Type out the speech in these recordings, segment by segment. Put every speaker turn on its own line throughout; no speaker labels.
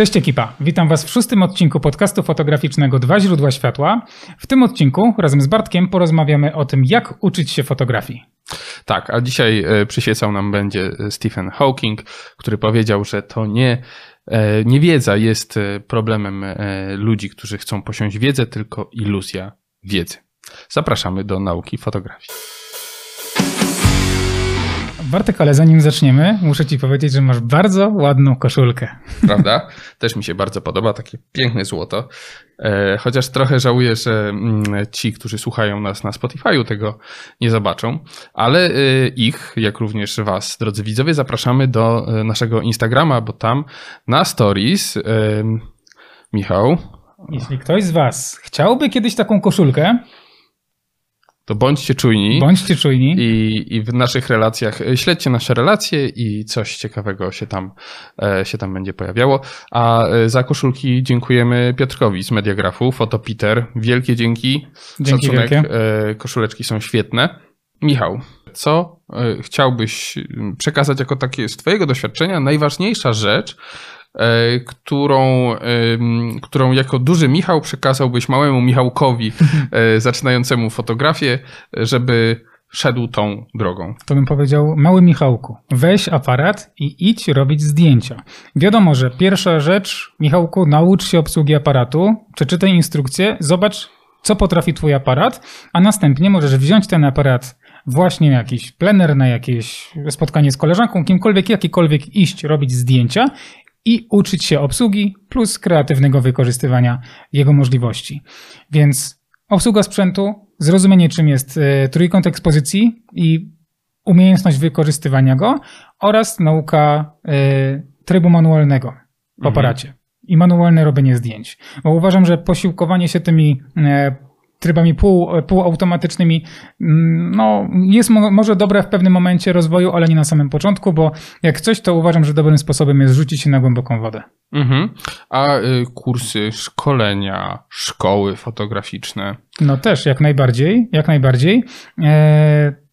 Cześć ekipa, witam Was w szóstym odcinku podcastu fotograficznego Dwa źródła światła. W tym odcinku razem z Bartkiem porozmawiamy o tym, jak uczyć się fotografii.
Tak, a dzisiaj e, przyświecał nam będzie Stephen Hawking, który powiedział, że to nie e, niewiedza jest e, problemem ludzi, którzy chcą posiąść wiedzę, tylko iluzja wiedzy. Zapraszamy do nauki fotografii.
Bartek, ale zanim zaczniemy, muszę ci powiedzieć, że masz bardzo ładną koszulkę.
Prawda? Też mi się bardzo podoba, takie piękne złoto. E, chociaż trochę żałuję, że mm, ci, którzy słuchają nas na Spotify'u, tego nie zobaczą, ale e, ich, jak również was, drodzy widzowie, zapraszamy do e, naszego Instagrama, bo tam na stories Michał.
Jeśli ktoś z was chciałby kiedyś taką koszulkę,
to bądźcie czujni.
Bądźcie czujni.
I, I w naszych relacjach, e, śledźcie nasze relacje i coś ciekawego się tam, e, się tam będzie pojawiało. A e, za koszulki dziękujemy Piotrkowi z Mediagrafu, Fotopiter. Wielkie dzięki.
Dzięki Szacunek. Wielkie.
Koszuleczki są świetne. Michał, co chciałbyś przekazać jako takie z Twojego doświadczenia najważniejsza rzecz, którą, którą jako duży Michał przekazałbyś małemu Michałkowi e, zaczynającemu fotografię, żeby szedł tą drogą.
To bym powiedział, mały Michałku, weź aparat i idź robić zdjęcia. Wiadomo, że pierwsza rzecz, Michałku, naucz się obsługi aparatu, przeczytaj instrukcję, zobacz, co potrafi twój aparat, a następnie możesz wziąć ten aparat właśnie na jakiś plener, na jakieś spotkanie z koleżanką, kimkolwiek, jakikolwiek iść robić zdjęcia i uczyć się obsługi plus kreatywnego wykorzystywania jego możliwości. Więc obsługa sprzętu, zrozumienie czym jest e, trójkąt ekspozycji i umiejętność wykorzystywania go oraz nauka e, trybu manualnego w mhm. aparacie mhm. i manualne robienie zdjęć. Bo uważam, że posiłkowanie się tymi e, trybami pół, półautomatycznymi mm, no, jest mo może dobre w pewnym momencie rozwoju, ale nie na samym początku, bo jak coś, to uważam, że dobrym sposobem jest rzucić się na głęboką wodę.
Mhm. A y, kursy, szkolenia, szkoły fotograficzne?
No też, jak najbardziej, jak najbardziej. E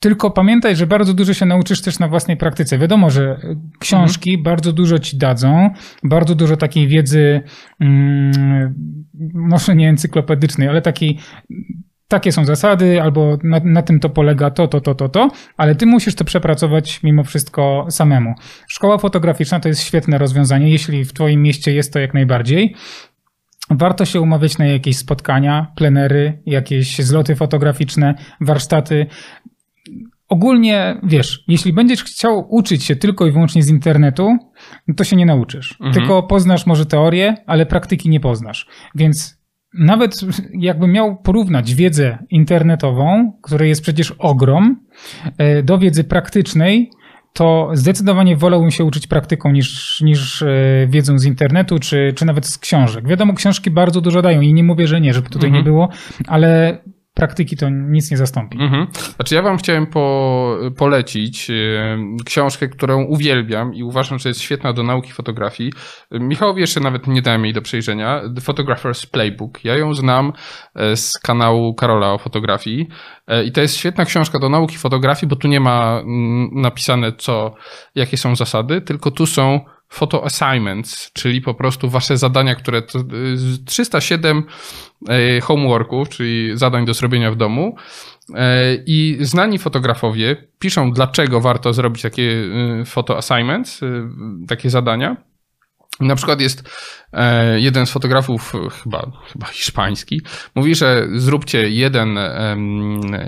tylko pamiętaj, że bardzo dużo się nauczysz też na własnej praktyce. Wiadomo, że książki mhm. bardzo dużo ci dadzą, bardzo dużo takiej wiedzy, mm, może nie encyklopedycznej, ale takiej takie są zasady, albo na, na, tym to polega to, to, to, to, to, ale ty musisz to przepracować mimo wszystko samemu. Szkoła fotograficzna to jest świetne rozwiązanie, jeśli w twoim mieście jest to jak najbardziej. Warto się umawiać na jakieś spotkania, plenery, jakieś zloty fotograficzne, warsztaty ogólnie, wiesz, jeśli będziesz chciał uczyć się tylko i wyłącznie z internetu, to się nie nauczysz. Mhm. Tylko poznasz może teorię, ale praktyki nie poznasz. Więc nawet jakbym miał porównać wiedzę internetową, której jest przecież ogrom, e, do wiedzy praktycznej, to zdecydowanie wolałbym się uczyć praktyką niż, niż e, wiedzą z internetu, czy, czy nawet z książek. Wiadomo, książki bardzo dużo dają i nie mówię, że nie, żeby tutaj mhm. nie było, ale praktyki to nic nie zastąpi. Mhm.
Znaczy ja wam chciałem po, polecić książkę, którą uwielbiam i uważam, że jest świetna do nauki fotografii. Michałowi jeszcze nawet nie dałem jej do przejrzenia. The Photographer's Playbook. Ja ją znam e, z kanału Karola o fotografii e, i to jest świetna książka do nauki fotografii, bo tu nie ma mm, napisane co, jakie są zasady, tylko tu są photo assignments, czyli po prostu wasze zadania, które 307 y, y, homeworków, czyli zadań do zrobienia w domu. Y, I znani fotografowie piszą, dlaczego warto zrobić takie photo assignments, takie zadania. Na przykład jest e, jeden z fotografów, chyba, chyba hiszpański, mówi, że zróbcie jeden,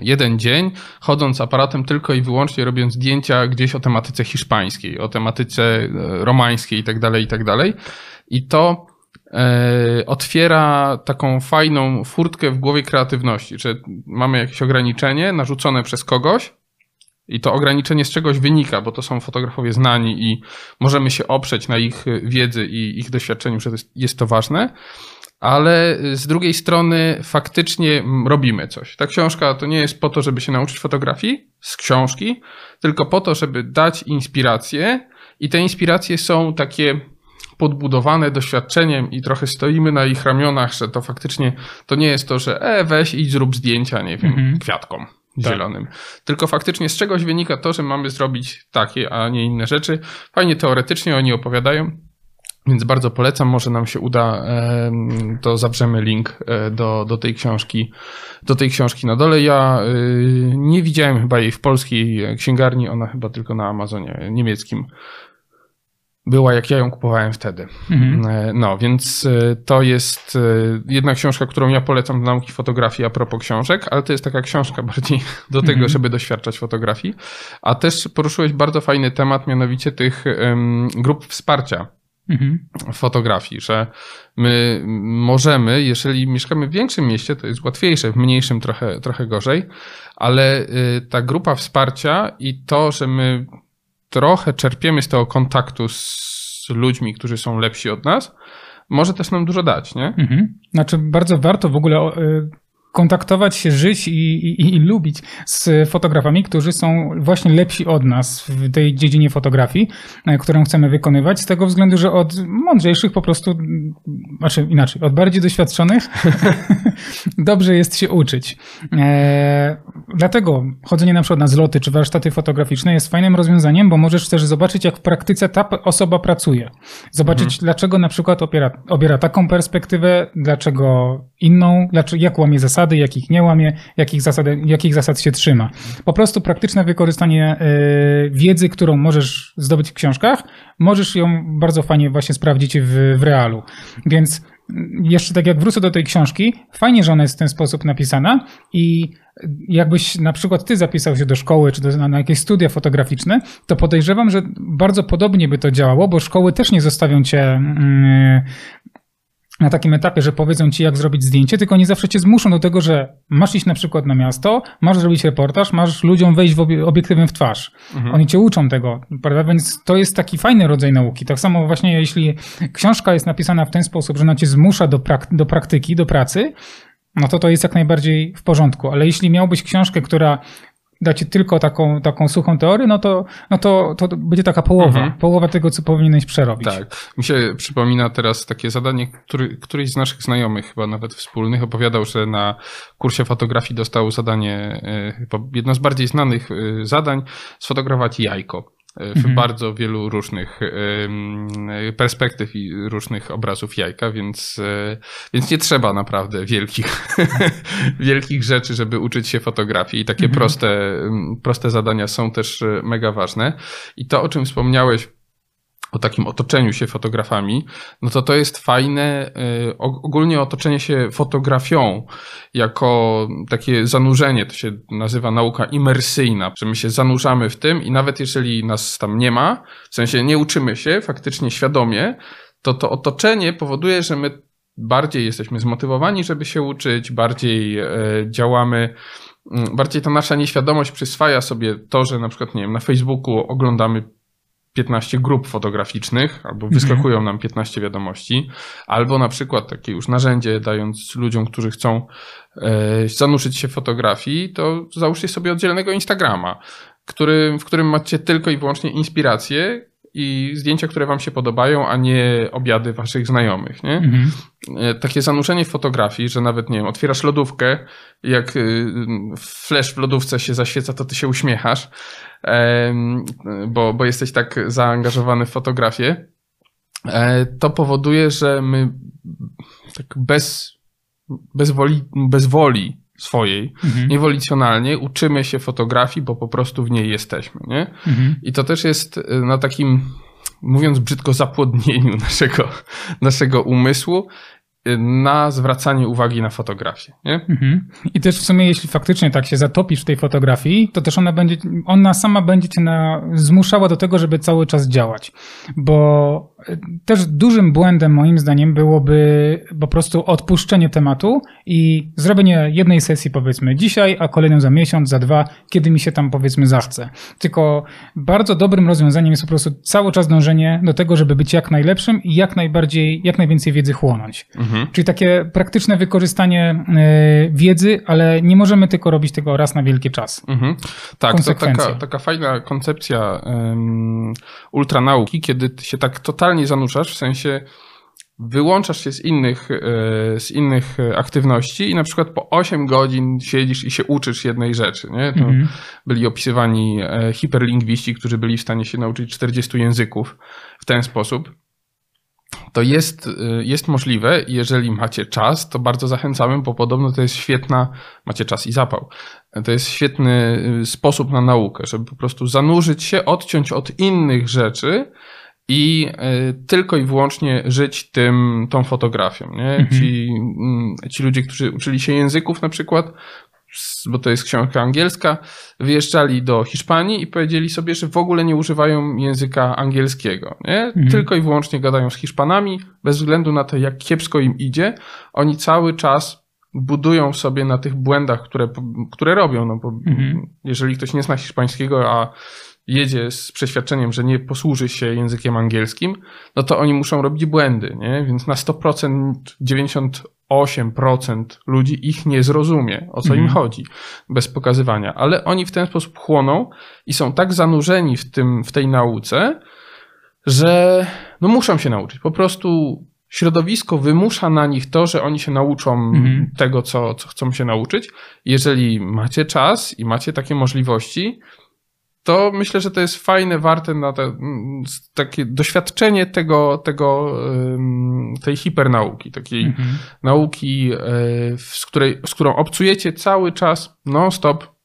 jeden dzień, chodząc aparatem tylko i wyłącznie robiąc zdjęcia gdzieś o tematyce hiszpańskiej, o tematyce e, romańskiej i tak dalej, i tak. I to e, otwiera taką fajną furtkę w głowie kreatywności, że mamy jakieś ograniczenie narzucone przez kogoś, I to ograniczenie z czegoś wynika, bo to są fotografowie znani i możemy się oprzeć na ich wiedzy i ich doświadczeniu, że jest to ważne. Ale z drugiej strony faktycznie robimy coś. Ta książka to nie jest po to, żeby się nauczyć fotografii z książki, tylko po to, żeby dać inspirację. I te inspiracje są takie podbudowane doświadczeniem i trochę stoimy na ich ramionach, że to faktycznie to nie jest to, że e, weź i zrób zdjęcia, nie wiem, mhm. kwiatkom tak. zielonym. Tylko faktycznie z czegoś wynika to, że mamy zrobić takie, a nie inne rzeczy. Fajnie teoretycznie oni opowiadają, więc bardzo polecam, może nam się uda, to zawrzemy link e, do, do tej książki, do tej książki na dole. Ja e, nie widziałem chyba jej w polskiej księgarni, ona chyba tylko na Amazonie niemieckim była, jak ja ją kupowałem wtedy. Mhm. E, no, więc e, to jest e, jedna książka, którą ja polecam do nauki fotografii a propos książek, ale to jest taka książka bardziej do tego, mhm. żeby doświadczać fotografii. A też poruszyłeś bardzo fajny temat, mianowicie tych grup wsparcia. Mhm. fotografii, że my możemy, jeżeli mieszkamy w większym mieście, to jest łatwiejsze, w mniejszym trochę, trochę gorzej, ale ta grupa wsparcia i to, że my trochę czerpiemy z tego kontaktu z ludźmi, którzy są lepsi od nas, może też nam dużo dać, nie? Mhm.
Znaczy, bardzo warto w ogóle y, kontaktować się, żyć i, i, i, lubić z fotografami, którzy są właśnie lepsi od nas w tej dziedzinie fotografii, e, którą chcemy wykonywać, z tego względu, że od mądrzejszych po prostu, znaczy inaczej, od bardziej doświadczonych dobrze jest się uczyć. E, dlatego chodzenie na przykład na zloty czy warsztaty fotograficzne jest fajnym rozwiązaniem, bo możesz też zobaczyć, jak w praktyce ta osoba pracuje. Zobaczyć, mhm. dlaczego na przykład obiera, obiera taką perspektywę, dlaczego inną, dlaczego, jak łamie zasady, zasady, jakich nie łamie, jakich zasad, jakich zasad się trzyma. Po prostu praktyczne wykorzystanie y, wiedzy, którą możesz zdobyć w książkach, możesz ją bardzo fajnie właśnie sprawdzić w, w realu. Więc jeszcze tak jak wrócę do tej książki, fajnie, że ona jest w ten sposób napisana i jakbyś na przykład ty zapisał się do szkoły czy do, na jakieś studia fotograficzne, to podejrzewam, że bardzo podobnie by to działało, bo szkoły też nie zostawią cię mm, na takim etapie, że powiedzą ci, jak zrobić zdjęcie, tylko oni zawsze cię zmuszą do tego, że masz iść na przykład na miasto, masz zrobić reportaż, masz ludziom wejść w obiektywem w twarz. Mhm. Oni cię uczą tego, prawda? Więc to jest taki fajny rodzaj nauki. Tak samo właśnie, jeśli książka jest napisana w ten sposób, że ona cię zmusza do, prak do praktyki, do pracy, no to to jest jak najbardziej w porządku. Ale jeśli miałbyś książkę, która dacie tylko taką, taką suchą teorię, no to, no to, to będzie taka połowa, mhm. połowa tego, co powinieneś przerobić.
Tak. Mi się przypomina teraz takie zadanie, który, któryś z naszych znajomych, chyba nawet wspólnych, opowiadał, że na kursie fotografii dostał zadanie, e, chyba jedno z bardziej znanych e, zadań, sfotografować jajko w mhm. bardzo wielu różnych perspektyw i różnych obrazów jajka, więc, e, więc nie trzeba naprawdę wielkich, wielkich rzeczy, żeby uczyć się fotografii. I takie mhm. proste, proste zadania są też e, mega ważne. I to, o czym wspomniałeś, o takim otoczeniu się fotografami, no to to jest fajne, y, ogólnie otoczenie się fotografią jako takie zanurzenie, to się nazywa nauka imersyjna, że my się zanurzamy w tym i nawet jeżeli nas tam nie ma, w sensie nie uczymy się faktycznie świadomie, to to otoczenie powoduje, że my bardziej jesteśmy zmotywowani, żeby się uczyć, bardziej e, działamy, mm, bardziej ta nasza nieświadomość przyswaja sobie to, że na przykład, nie wiem, na Facebooku oglądamy 15 grup fotograficznych, albo mhm. wyskakują nam 15 wiadomości, albo na przykład takie już narzędzie, dając ludziom, którzy chcą e, zanurzyć się w fotografii, to załóżcie sobie oddzielnego Instagrama, który, w którym macie tylko i wyłącznie inspiracje i zdjęcia, które wam się podobają, a nie obiady waszych znajomych, nie? Mhm. E, takie zanurzenie w fotografii, że nawet, nie wiem, otwierasz lodówkę, jak y, flash w lodówce się zaświeca, to ty się uśmiechasz, bo, bo jesteś tak zaangażowany w fotografię, e, to powoduje, że my tak bez, bez, woli, bez woli swojej, mhm. uczymy się fotografii, bo po prostu w niej jesteśmy, nie? Mhm. I to też jest e, na takim, mówiąc brzydko, zapłodnieniu naszego, naszego umysłu na zwracanie uwagi na fotografię. Nie? Mhm.
I też w sumie, jeśli faktycznie tak się zatopisz w tej fotografii, to też ona będzie, ona sama będzie cię na, zmuszała do tego, żeby cały czas działać. Bo też dużym błędem moim zdaniem byłoby po prostu odpuszczenie tematu i zrobienie jednej sesji powiedzmy dzisiaj, a kolejną za miesiąc, za dwa, kiedy mi się tam powiedzmy zachce. Tylko bardzo dobrym rozwiązaniem jest po prostu cały czas dążenie do tego, żeby być jak najlepszym i jak najbardziej, jak najwięcej wiedzy chłonąć. Mhm. Czyli takie praktyczne wykorzystanie e, wiedzy, ale nie możemy tylko robić tego raz na wielki czas. Mhm.
Tak, to taka, taka fajna koncepcja um, ultranauki, kiedy się tak totalnie zanurzasz, w sensie wyłączasz się z innych, e, z innych aktywności i na przykład po 8 godzin siedzisz i się uczysz jednej rzeczy. Nie? To mhm. Byli opisywani e, hiperlingwiści, którzy byli w stanie się nauczyć 40 języków w ten sposób. To jest, e, jest możliwe, jeżeli macie czas, to bardzo zachęcamy, bo podobno to jest świetna, macie czas i zapał. To jest świetny sposób na naukę, żeby po prostu zanurzyć się, odciąć od innych rzeczy i e, tylko i wyłącznie żyć tym, tą fotografią. Nie? Mhm. Ci, mm, ci ludzie, którzy uczyli się języków na przykład, bo to jest książka angielska, wyjeżdżali do Hiszpanii i powiedzieli sobie, że w ogóle nie używają języka angielskiego. Nie? Mhm. Tylko i wyłącznie gadają z Hiszpanami, bez względu na to, jak kiepsko im idzie. Oni cały czas budują sobie na tych błędach, które, które robią. No bo mhm. jeżeli ktoś nie zna hiszpańskiego, a jedzie z przeświadczeniem, że nie posłuży się językiem angielskim, no to oni muszą robić błędy, nie? Więc na 100%, 98% ludzi ich nie zrozumie, o co im mhm. chodzi, bez pokazywania. Ale oni w ten sposób chłoną i są tak zanurzeni w, tym, w tej nauce, że no muszą się nauczyć. Po prostu środowisko wymusza na nich to, że oni się nauczą mhm. tego, co, co chcą się nauczyć. Jeżeli macie czas i macie takie możliwości, to myślę, że to jest fajne, warte na te, takie doświadczenie tego, tego, tej hipernauki, takiej mhm. nauki, e, z, której, z którą obcujecie cały czas, non-stop.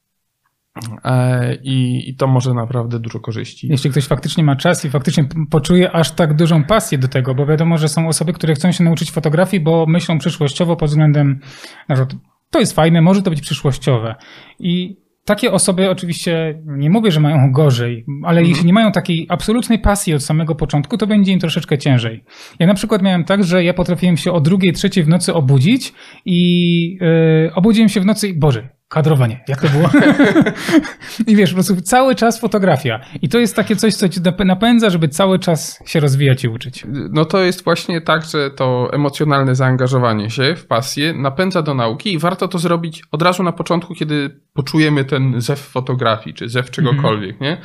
E, I, I to może naprawdę dużo korzyści.
Jeśli ktoś faktycznie ma czas i faktycznie poczuje aż tak dużą pasję do tego, bo wiadomo, że są osoby, które chcą się nauczyć fotografii, bo myślą przyszłościowo pod względem, przykład, to jest fajne, może to być przyszłościowe. I takie osoby oczywiście nie mówię, że mają gorzej, ale mm. jeśli nie mają takiej absolutnej pasji od samego początku, to będzie im troszeczkę ciężej. Ja na przykład miałem tak, że ja potrafiłem się o drugiej, trzeciej w nocy obudzić i yy, obudziłem się w nocy i Boże, kadrowanie, jak to było? I wiesz, po prostu cały czas fotografia. I to jest takie coś, co ci napędza, żeby cały czas się rozwijać i uczyć.
No to jest właśnie tak, że to emocjonalne zaangażowanie się w pasję napędza do nauki i warto to zrobić od razu na początku, kiedy poczujemy ten zew fotografii, czy zew czegokolwiek, mm nie?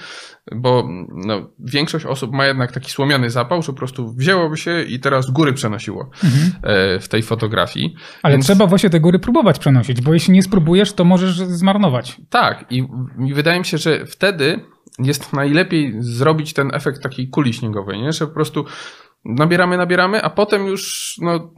Bo no, większość osób ma jednak taki słomiany zapał, że po prostu wzięłoby się i teraz góry przenosiło mhm. E, w tej fotografii.
Ale Więc... trzeba właśnie te góry próbować przenosić, bo jeśli nie spróbujesz, to możesz zmarnować.
Tak i, i wydaje mi się, że wtedy jest najlepiej zrobić ten efekt takiej kuli śniegowej, nie? że po prostu nabieramy, nabieramy, a potem już no,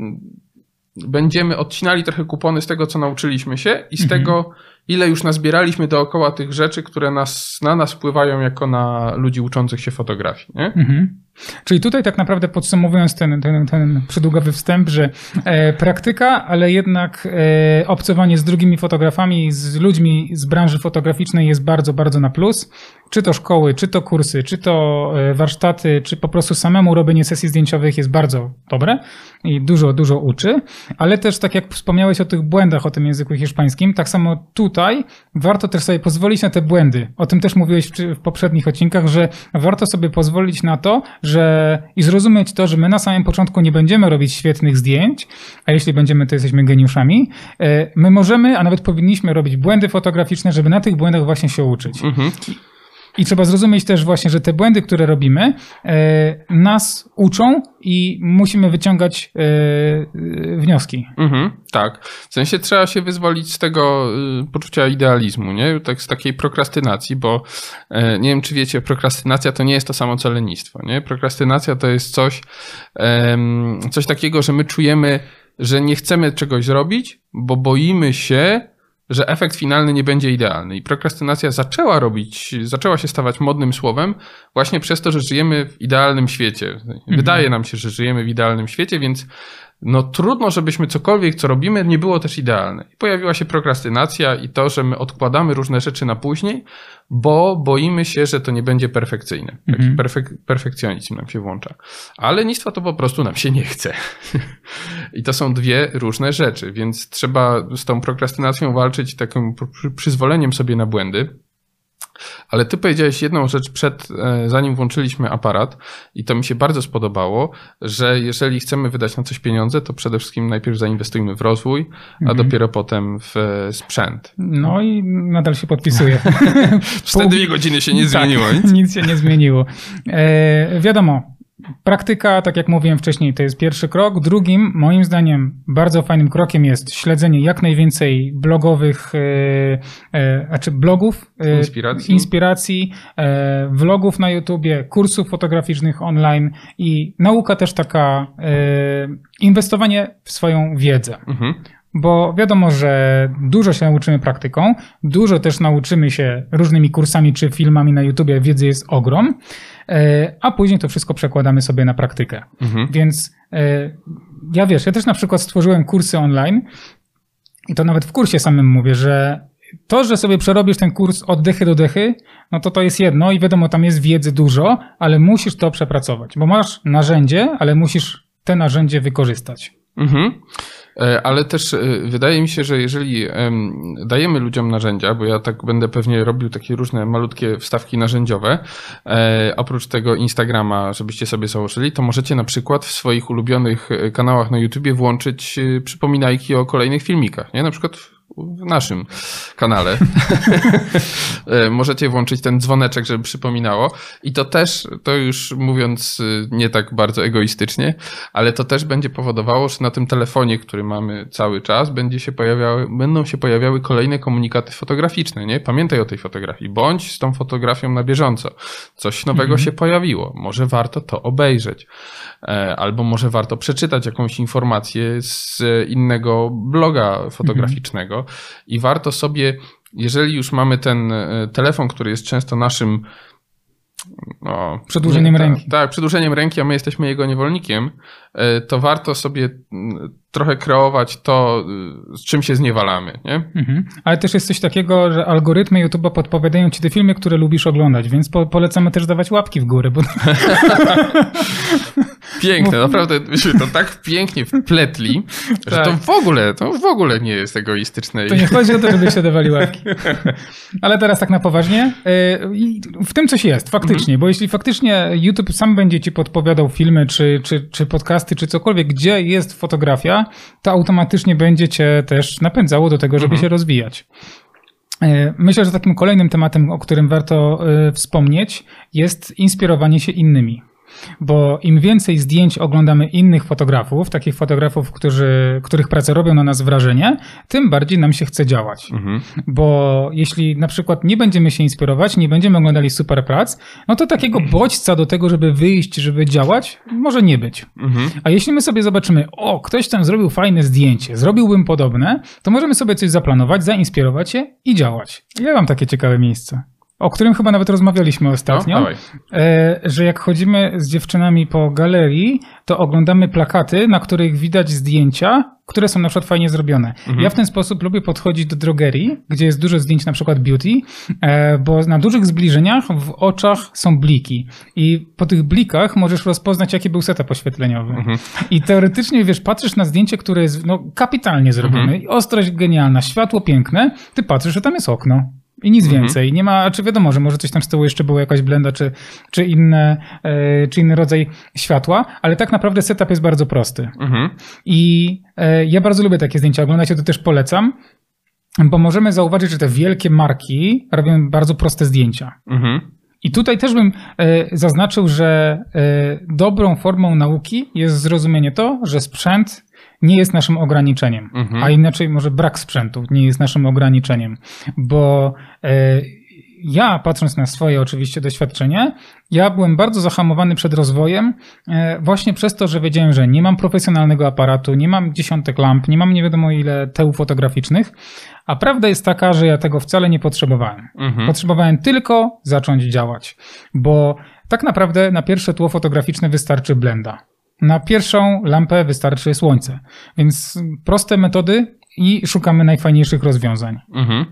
będziemy odcinali trochę kupony z tego, co nauczyliśmy się i z mhm. tego ile już nazbieraliśmy dookoła tych rzeczy, które nas, na nas wpływają jako na ludzi uczących się fotografii. Nie? Mhm.
Czyli tutaj tak naprawdę podsumowując ten, ten, ten przydługowy wstęp, że e, praktyka, ale jednak e, obcowanie z drugimi fotografami, z ludźmi z branży fotograficznej jest bardzo, bardzo na plus. Czy to szkoły, czy to kursy, czy to e, warsztaty, czy po prostu samemu robienie sesji zdjęciowych jest bardzo dobre i dużo, dużo uczy. Ale też tak jak wspomniałeś o tych błędach, o tym języku hiszpańskim, tak samo tutaj warto też sobie pozwolić na te błędy. O tym też mówiłeś w, w poprzednich odcinkach, że warto sobie pozwolić na to, że i zrozumieć to, że my na samym początku nie będziemy robić świetnych zdjęć, a jeśli będziemy, to jesteśmy geniuszami. E, my możemy, a nawet powinniśmy robić błędy fotograficzne, żeby na tych błędach właśnie się uczyć. Mhm. I trzeba zrozumieć też właśnie, że te błędy, które robimy, e, nas uczą i musimy wyciągać e, e, wnioski.
Mhm, tak. W sensie trzeba się wyzwolić z tego y, poczucia idealizmu, nie? Tak z takiej prokrastynacji, bo nie wiem, czy wiecie, prokrastynacja to nie jest to samo co lenistwo, nie? Prokrastynacja to jest coś, coś takiego, że my czujemy, że nie chcemy czegoś zrobić, bo boimy się, że efekt finalny nie będzie idealny. I prokrastynacja zaczęła robić, zaczęła się stawać modnym słowem właśnie przez to, że żyjemy w idealnym świecie. Mhm. Wydaje nam się, że żyjemy w idealnym świecie, więc no trudno, żebyśmy cokolwiek, co robimy, nie było też idealne. Pojawiła się prokrastynacja i to, że my odkładamy różne rzeczy na później, bo boimy się, że to nie będzie perfekcyjne. Taki
Mhm.
perfek perfekcjonizm nam się włącza. Ale lenistwa to po prostu nam się nie chce. I to są dwie różne rzeczy, więc trzeba z tą prokrastynacją walczyć takim przy- przyzwoleniem sobie na błędy. Ale ty powiedziałeś jedną rzecz przed, e, zanim włączyliśmy aparat, i to mi się bardzo spodobało, że jeżeli chcemy wydać na coś pieniądze, to przede wszystkim najpierw zainwestujmy w rozwój, a
Mhm.
dopiero potem w e, sprzęt.
No i nadal się podpisuję.
Przez te dwie godziny się nie
Tak,
zmieniło nic.
Nic się nie zmieniło. E, wiadomo, praktyka, tak jak mówiłem wcześniej, to jest pierwszy krok. Drugim, moim zdaniem, bardzo fajnym krokiem jest śledzenie jak najwięcej blogowych, e, e, znaczy blogów, e,
Inspiracji.
inspiracji e, vlogów na YouTubie, kursów fotograficznych online i nauka też taka, e, inwestowanie w swoją wiedzę.
Mhm.
Bo wiadomo, że dużo się nauczymy praktyką, dużo też nauczymy się różnymi kursami czy filmami na YouTubie, wiedzy jest ogrom, a później to wszystko przekładamy sobie na praktykę.
Mhm.
Więc e, ja wiesz, ja też na przykład stworzyłem kursy online i to nawet w kursie samym mówię, że to, że sobie przerobisz ten kurs od dechy do dechy, no to to jest jedno i wiadomo, tam jest wiedzy dużo, ale musisz to przepracować, bo masz narzędzie, ale musisz te narzędzie wykorzystać.
Mhm. E, Ale też e, wydaje mi się, że jeżeli em, dajemy ludziom narzędzia, bo ja tak będę pewnie robił takie różne malutkie wstawki narzędziowe, e, oprócz tego Instagrama, żebyście sobie założyli, to możecie na przykład w swoich ulubionych kanałach na YouTubie włączyć przypominajki o kolejnych filmikach, nie? Na przykład w naszym kanale. E, Możecie włączyć ten dzwoneczek, żeby przypominało. I to też, to już mówiąc y, nie tak bardzo egoistycznie, ale to też będzie powodowało, że na tym telefonie, który mamy cały czas, będzie się pojawiały, będą się pojawiały kolejne komunikaty fotograficzne, nie? Pamiętaj o tej fotografii, bądź z tą fotografią na bieżąco. Coś nowego się pojawiło, może warto to obejrzeć. E, Albo może warto przeczytać jakąś informację z innego bloga fotograficznego i warto sobie, jeżeli już mamy ten e, telefon, który jest często naszym no,
Przedłużeniem ręki.
Tak, przedłużeniem ręki, a my jesteśmy jego niewolnikiem, e, to warto sobie mm, trochę kreować to, y, z czym się zniewalamy, nie?
Mhm. Ale też jest coś takiego, że algorytmy YouTube'a podpowiadają ci te filmy, które lubisz oglądać, więc po, polecamy też dawać łapki w górę, bo
Piękne, naprawdę myśmy to tak pięknie wpletli, że
Tak.
to w ogóle, to w ogóle nie jest egoistyczne.
to nie chodzi o to, żebyście dawali łapki. Ale teraz tak na poważnie. i W tym coś jest, faktycznie, bo jeśli faktycznie YouTube sam będzie ci podpowiadał filmy, czy, czy, czy podcasty, czy cokolwiek, gdzie jest fotografia, to automatycznie będzie cię też napędzało do tego, żeby się rozwijać. E, Myślę, że takim kolejnym tematem, o którym warto e, wspomnieć, jest inspirowanie się innymi. Bo im więcej zdjęć oglądamy innych fotografów, takich fotografów, którzy, których prace robią na nas wrażenie, tym bardziej nam się chce działać.
Mhm.
Bo jeśli na przykład nie będziemy się inspirować, nie będziemy oglądali super prac, no to takiego bodźca do tego, żeby wyjść, żeby działać, może nie być.
Mhm.
A jeśli my sobie zobaczymy, o, ktoś tam zrobił fajne zdjęcie, zrobiłbym podobne, to możemy sobie coś zaplanować, zainspirować się i działać. Ja mam takie ciekawe miejsce, o którym chyba nawet rozmawialiśmy
No,
ostatnio,
dawaj.
e, że jak chodzimy z dziewczynami po galerii, to oglądamy plakaty, na których widać zdjęcia, które są na przykład fajnie zrobione. Ja w ten sposób lubię podchodzić do drogerii, gdzie jest dużo zdjęć na przykład beauty, e, bo na dużych zbliżeniach w oczach są bliki i po tych blikach możesz rozpoznać, jaki był setup oświetleniowy. I teoretycznie, wiesz, patrzysz na zdjęcie, które jest no, kapitalnie zrobione, i ostrość genialna, światło piękne, ty patrzysz, że tam jest okno. I nic więcej. Nie ma, czy wiadomo, że może coś tam z tyłu jeszcze było, jakaś blenda, czy, czy, inne, e, czy inny rodzaj światła, ale tak naprawdę setup jest bardzo prosty.
Mhm.
I e, ja bardzo lubię takie zdjęcia oglądać, ja to też polecam, bo możemy zauważyć, że te wielkie marki robią bardzo proste zdjęcia.
Mhm.
I tutaj też bym e, zaznaczył, że dobrą formą nauki jest zrozumienie to, że sprzęt nie jest naszym ograniczeniem,
Mhm.
a inaczej może brak sprzętu nie jest naszym ograniczeniem, bo e, ja patrząc na swoje oczywiście doświadczenie, ja byłem bardzo zahamowany przed rozwojem e, właśnie przez to, że wiedziałem, że nie mam profesjonalnego aparatu, nie mam dziesiątek lamp, nie mam nie wiadomo ile teł fotograficznych, a prawda jest taka, że ja tego wcale nie potrzebowałem.
Mhm.
Potrzebowałem tylko zacząć działać, bo tak naprawdę na pierwsze tło fotograficzne wystarczy blenda. Na pierwszą lampę wystarczy słońce. Więc proste metody i szukamy najfajniejszych rozwiązań.
Mhm.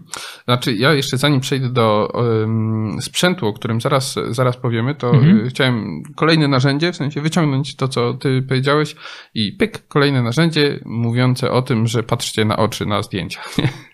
Znaczy, ja jeszcze zanim przejdę do um, sprzętu, o którym zaraz, zaraz powiemy, to mhm. chciałem kolejne narzędzie, w sensie wyciągnąć to, co ty powiedziałeś i pyk, kolejne narzędzie mówiące o tym, że patrzcie na oczy na zdjęcia.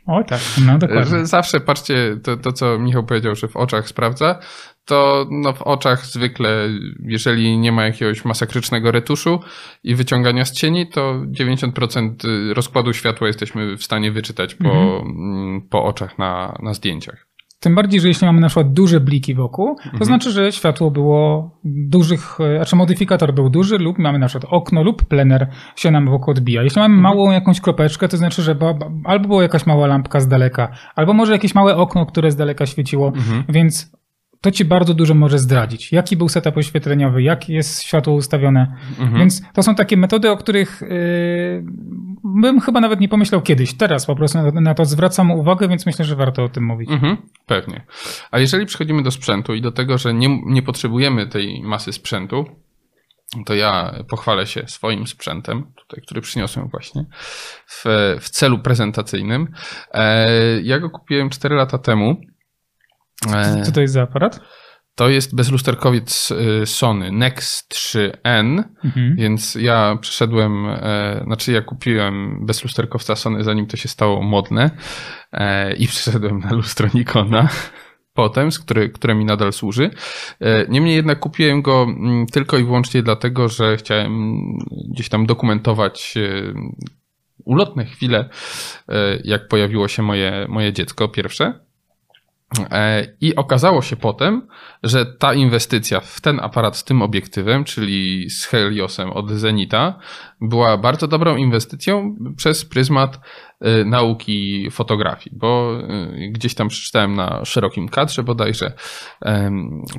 O tak, no dokładnie.
Że zawsze patrzcie, to, to co Michał powiedział, że w oczach sprawdza, to no, w oczach zwykle, jeżeli nie ma jakiegoś masakrycznego retuszu i wyciągania z cieni, to 90% rozkładu światła jesteśmy w stanie wyczytać po, mhm. po oczach na, na zdjęciach.
Tym bardziej, że jeśli mamy na przykład duże bliki wokół, to mhm. znaczy, że światło było dużych, znaczy modyfikator był duży lub mamy na przykład okno lub plener się nam wokół odbija. Jeśli mamy mhm. małą jakąś kropeczkę, to znaczy, że albo była jakaś mała lampka z daleka, albo może jakieś małe okno, które z daleka świeciło, mhm. więc to ci bardzo dużo może zdradzić. Jaki był setup oświetleniowy, jak jest światło ustawione. Mhm. Więc to są takie metody, o których yy, bym chyba nawet nie pomyślał kiedyś. Teraz po prostu na, na to zwracam uwagę, więc myślę, że warto o tym mówić. Mhm,
pewnie. A jeżeli przechodzimy do sprzętu i do tego, że nie, nie potrzebujemy tej masy sprzętu, to ja pochwalę się swoim sprzętem, tutaj, który przyniosłem właśnie w, w celu prezentacyjnym. E, ja go kupiłem 4 lata temu.
E, co to jest za aparat?
To jest bezlusterkowiec y, Sony Nex 3N, mhm. więc ja przeszedłem, e, znaczy ja kupiłem bezlusterkowca Sony zanim to się stało modne e, i przeszedłem na lustro Nikona potem, z który, które mi nadal służy. Niemniej jednak kupiłem go mm, tylko i wyłącznie dlatego, że chciałem gdzieś tam dokumentować ulotne chwile, jak pojawiło się moje, moje dziecko pierwsze. E, I okazało się potem, że ta inwestycja w ten aparat z tym obiektywem, czyli z Heliosem od Zenita, była bardzo dobrą inwestycją przez pryzmat nauki fotografii, bo y, gdzieś tam przeczytałem na szerokim kadrze bodajże.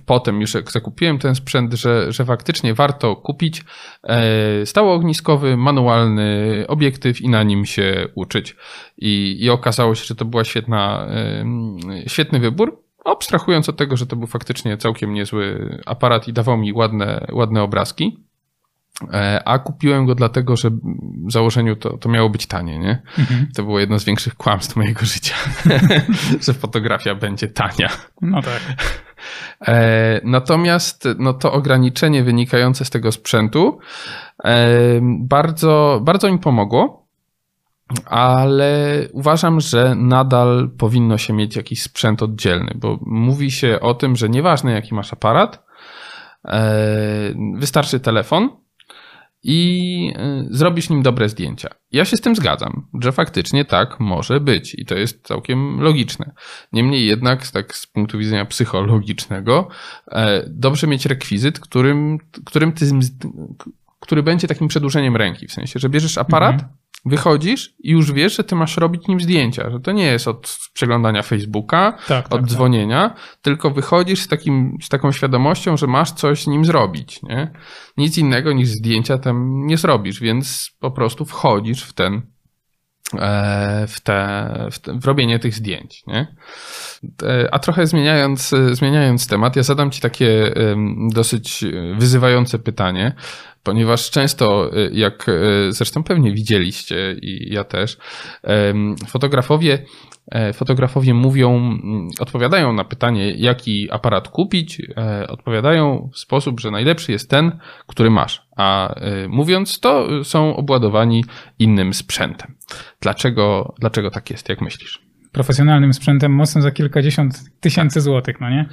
Potem już jak zakupiłem ten sprzęt, że, że faktycznie warto kupić e, stało ogniskowy, manualny obiektyw i na nim się uczyć. I, i okazało się, że to była świetna, świetny wybór. Abstrahując od tego, że to był faktycznie całkiem niezły aparat i dawał mi ładne, ładne obrazki. E, a kupiłem go dlatego, że w założeniu to, to miało być tanie, nie? Mhm. To było jedno z większych kłamstw mojego życia, że fotografia będzie tania.
No tak.
E, natomiast no to ograniczenie wynikające z tego sprzętu e, bardzo, bardzo mi pomogło, ale uważam, że nadal powinno się mieć jakiś sprzęt oddzielny, bo mówi się o tym, że nieważne jaki masz aparat, wystarczy telefon, i y, zrobisz nim dobre zdjęcia. Ja się z tym zgadzam, że faktycznie tak może być i to jest całkiem logiczne. Niemniej jednak, tak z punktu widzenia psychologicznego, e, dobrze mieć rekwizyt, którym, którym ty, który będzie takim przedłużeniem ręki. W sensie, że bierzesz aparat, mhm wychodzisz i już wiesz, że ty masz robić nim zdjęcia, że to nie jest od przeglądania Facebooka, tak, tak od tak, dzwonienia, tak. tylko wychodzisz z, takim, z taką świadomością, że masz coś nim zrobić, nie? Nic innego niż zdjęcia tam nie zrobisz, więc po prostu wchodzisz w ten e, w, te, w, te, w robienie tych zdjęć. Nie? E, a trochę zmieniając, zmieniając temat, ja zadam Ci takie dosyć wyzywające pytanie, ponieważ często, y, jak y, zresztą pewnie widzieliście i ja też, fotografowie, e, fotografowie mówią, mm, odpowiadają na pytanie, jaki aparat kupić, e, odpowiadają w sposób, że najlepszy jest ten, który masz, a e, mówiąc to, są obładowani innym sprzętem. Dlaczego, dlaczego tak jest, jak myślisz?
Profesjonalnym sprzętem mocno za kilkadziesiąt tysięcy złotych, no nie?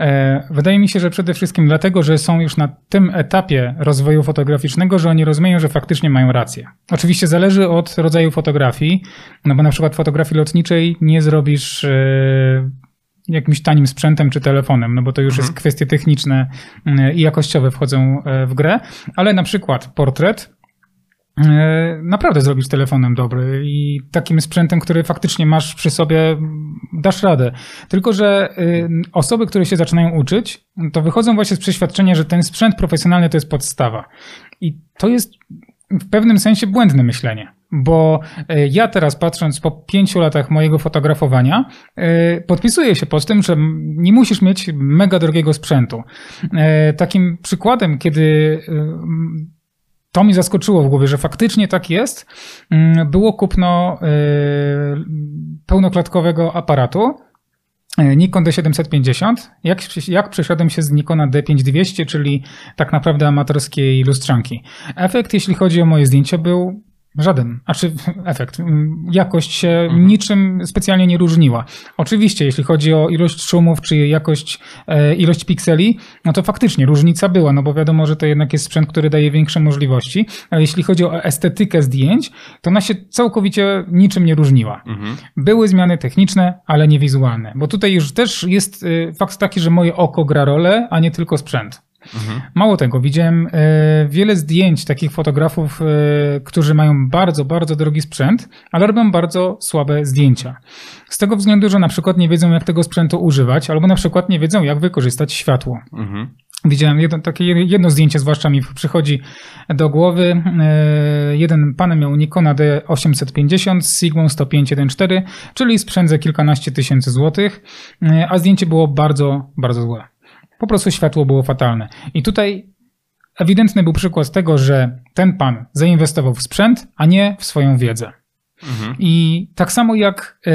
E, wydaje mi się, że przede wszystkim dlatego, że są już na tym etapie rozwoju fotograficznego, że oni rozumieją, że faktycznie mają rację. Oczywiście zależy od rodzaju fotografii, no bo na przykład fotografii lotniczej nie zrobisz e, jakimś tanim sprzętem czy telefonem, no bo to już mhm. jest kwestie techniczne e, i jakościowe wchodzą w grę, ale na przykład portret E, naprawdę zrobić telefonem dobry i takim sprzętem, który faktycznie masz przy sobie, dasz radę. Tylko, że y, osoby, które się zaczynają uczyć, to wychodzą właśnie z przeświadczenia, że ten sprzęt profesjonalny to jest podstawa. I to jest w pewnym sensie błędne myślenie. Bo e, ja teraz patrząc po pięciu latach mojego fotografowania, e, podpisuję się pod tym, że nie musisz mieć mega drogiego sprzętu. Takim przykładem, kiedy to mi zaskoczyło w głowie, że faktycznie tak jest, mm, było kupno y, pełnoklatkowego aparatu. y, Nikon D750. Jak, jak przeszedłem się z Nikona D5200, czyli tak naprawdę amatorskiej lustrzanki. Efekt, jeśli chodzi o moje zdjęcia, był Żaden, a czy efekt, mm, jakość się
Mhm.
niczym specjalnie nie różniła. Oczywiście, jeśli chodzi o ilość szumów, czy jakość, e, ilość pikseli, no to faktycznie różnica była, no bo wiadomo, że to jednak jest sprzęt, który daje większe możliwości, ale jeśli chodzi o estetykę zdjęć, to ona się całkowicie niczym nie różniła.
Mhm.
Były zmiany techniczne, ale nie wizualne, bo tutaj już też jest y, fakt taki, że moje oko gra rolę, a nie tylko sprzęt.
Mhm.
Mało tego, widziałem e, wiele zdjęć takich fotografów, e, którzy mają bardzo, bardzo drogi sprzęt, ale robią bardzo słabe zdjęcia. Z tego względu, że na przykład nie wiedzą, jak tego sprzętu używać, albo na przykład nie wiedzą, jak wykorzystać światło.
Mhm.
Widziałem jedno, takie jedno zdjęcie, zwłaszcza mi przychodzi do głowy. E, Jeden pan miał Nikona D850 z Sigmą 105.1.4, czyli sprzęt za kilkanaście tysięcy złotych, a zdjęcie było bardzo, bardzo złe. Po prostu światło było fatalne. I tutaj ewidentny był przykład tego, że ten pan zainwestował w sprzęt, a nie w swoją wiedzę.
Mhm.
I tak samo jak e,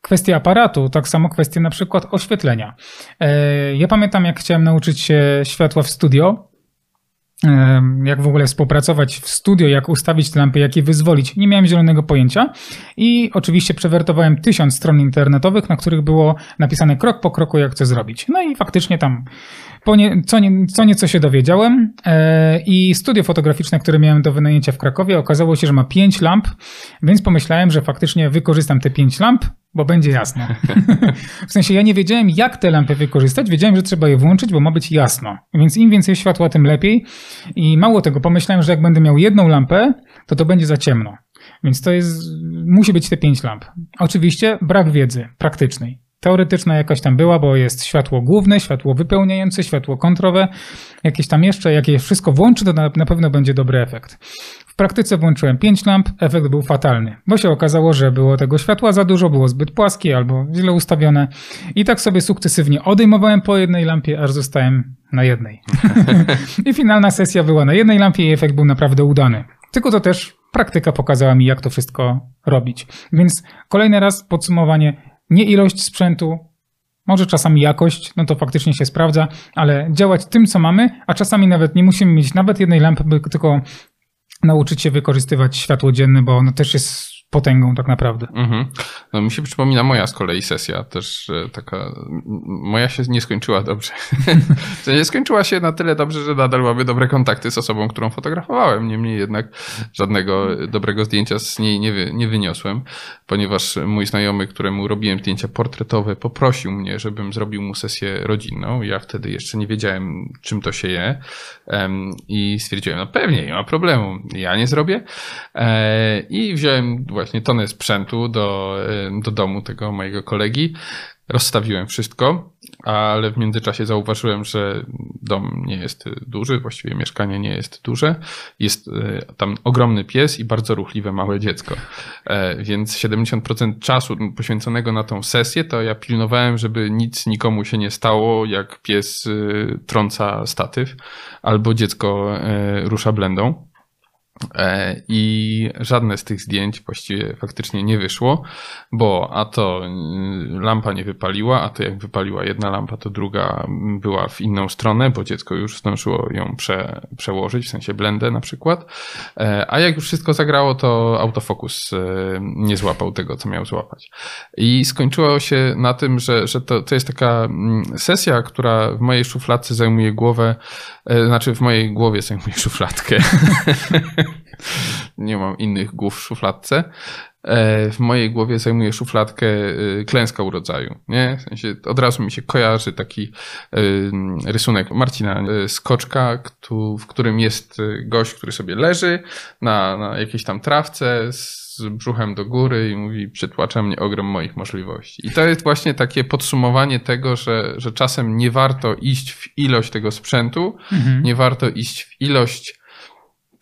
kwestia aparatu, tak samo kwestia na przykład oświetlenia. E, Ja pamiętam, jak chciałem nauczyć się światła w studio, jak w ogóle współpracować w studio, jak ustawić lampy, jak je wyzwolić. Nie miałem zielonego pojęcia i oczywiście przewertowałem tysiąc stron internetowych, na których było napisane krok po kroku, jak co zrobić. No i faktycznie tam nie, co, nie, co nieco się dowiedziałem e, i studio fotograficzne, które miałem do wynajęcia w Krakowie, okazało się, że ma pięć lamp, więc pomyślałem, że faktycznie wykorzystam te pięć lamp, bo będzie jasno. w sensie ja nie wiedziałem, jak te lampy wykorzystać, wiedziałem, że trzeba je włączyć, bo ma być jasno. Więc im więcej światła, tym lepiej. I mało tego, pomyślałem, że jak będę miał jedną lampę, to to będzie za ciemno. Więc to jest, musi być te pięć lamp. Oczywiście brak wiedzy praktycznej. Teoretyczna jakaś tam była, bo jest światło główne, światło wypełniające, światło kontrowe, jakieś tam jeszcze, jak je wszystko włączy, to na, na pewno będzie dobry efekt. W praktyce włączyłem 5 lamp, efekt był fatalny, bo się okazało, że było tego światła za dużo, było zbyt płaskie albo źle ustawione i tak sobie sukcesywnie odejmowałem po jednej lampie, aż zostałem na jednej. I finalna sesja była na jednej lampie i efekt był naprawdę udany. Tylko to też praktyka pokazała mi, jak to wszystko robić. Więc kolejny raz podsumowanie, nie ilość sprzętu, może czasami jakość, no to faktycznie się sprawdza, ale działać tym, co mamy, a czasami nawet nie musimy mieć nawet jednej lampy, tylko nauczyć się wykorzystywać światło dzienne, bo ono też jest potęgą tak naprawdę.
Mhm. No mi się przypomina moja z kolei sesja, też taka, moja się nie skończyła dobrze. Nie skończyła się na tyle dobrze, że nadal mamy dobre kontakty z osobą, którą fotografowałem. Niemniej jednak żadnego dobrego zdjęcia z niej nie, wy, nie wyniosłem, ponieważ mój znajomy, któremu robiłem zdjęcia portretowe, poprosił mnie, żebym zrobił mu sesję rodzinną. Ja wtedy jeszcze nie wiedziałem, czym to się je i stwierdziłem, no pewnie, nie ma problemu, ja nie zrobię. E, I wziąłem właśnie tonę sprzętu do, e, do domu tego mojego kolegi. Rozstawiłem wszystko, ale w międzyczasie zauważyłem, że dom nie jest duży, właściwie mieszkanie nie jest duże. Jest e, tam ogromny pies i bardzo ruchliwe małe dziecko. E, Więc 70% czasu poświęconego na tą sesję to ja pilnowałem, żeby nic nikomu się nie stało, jak pies trąca statyw albo dziecko rusza blendą. E, I żadne z tych zdjęć właściwie faktycznie nie wyszło, bo a to y, lampa nie wypaliła, a to jak wypaliła jedna lampa, to druga była w inną stronę, bo dziecko już zdążyło ją prze, przełożyć, w sensie blendę na przykład. E, A jak już wszystko zagrało, to autofokus e, nie złapał tego, co miał złapać. I skończyło się na tym, że, że to, to jest taka mm, sesja, która w mojej szufladce zajmuje głowę, znaczy w mojej głowie zajmuje szufladkę. nie mam innych głów w szufladce. E, W mojej głowie zajmuje szufladkę e, klęska urodzaju. Nie? W sensie od razu mi się kojarzy taki e, rysunek Marcina Skoczka, w którym jest gość, który sobie leży na, na jakiejś tam trawce z brzuchem do góry i mówi, przytłacza mnie ogrom moich możliwości. I to jest właśnie takie podsumowanie tego, że, że czasem nie warto iść w ilość tego sprzętu,
Mhm.
nie warto iść w ilość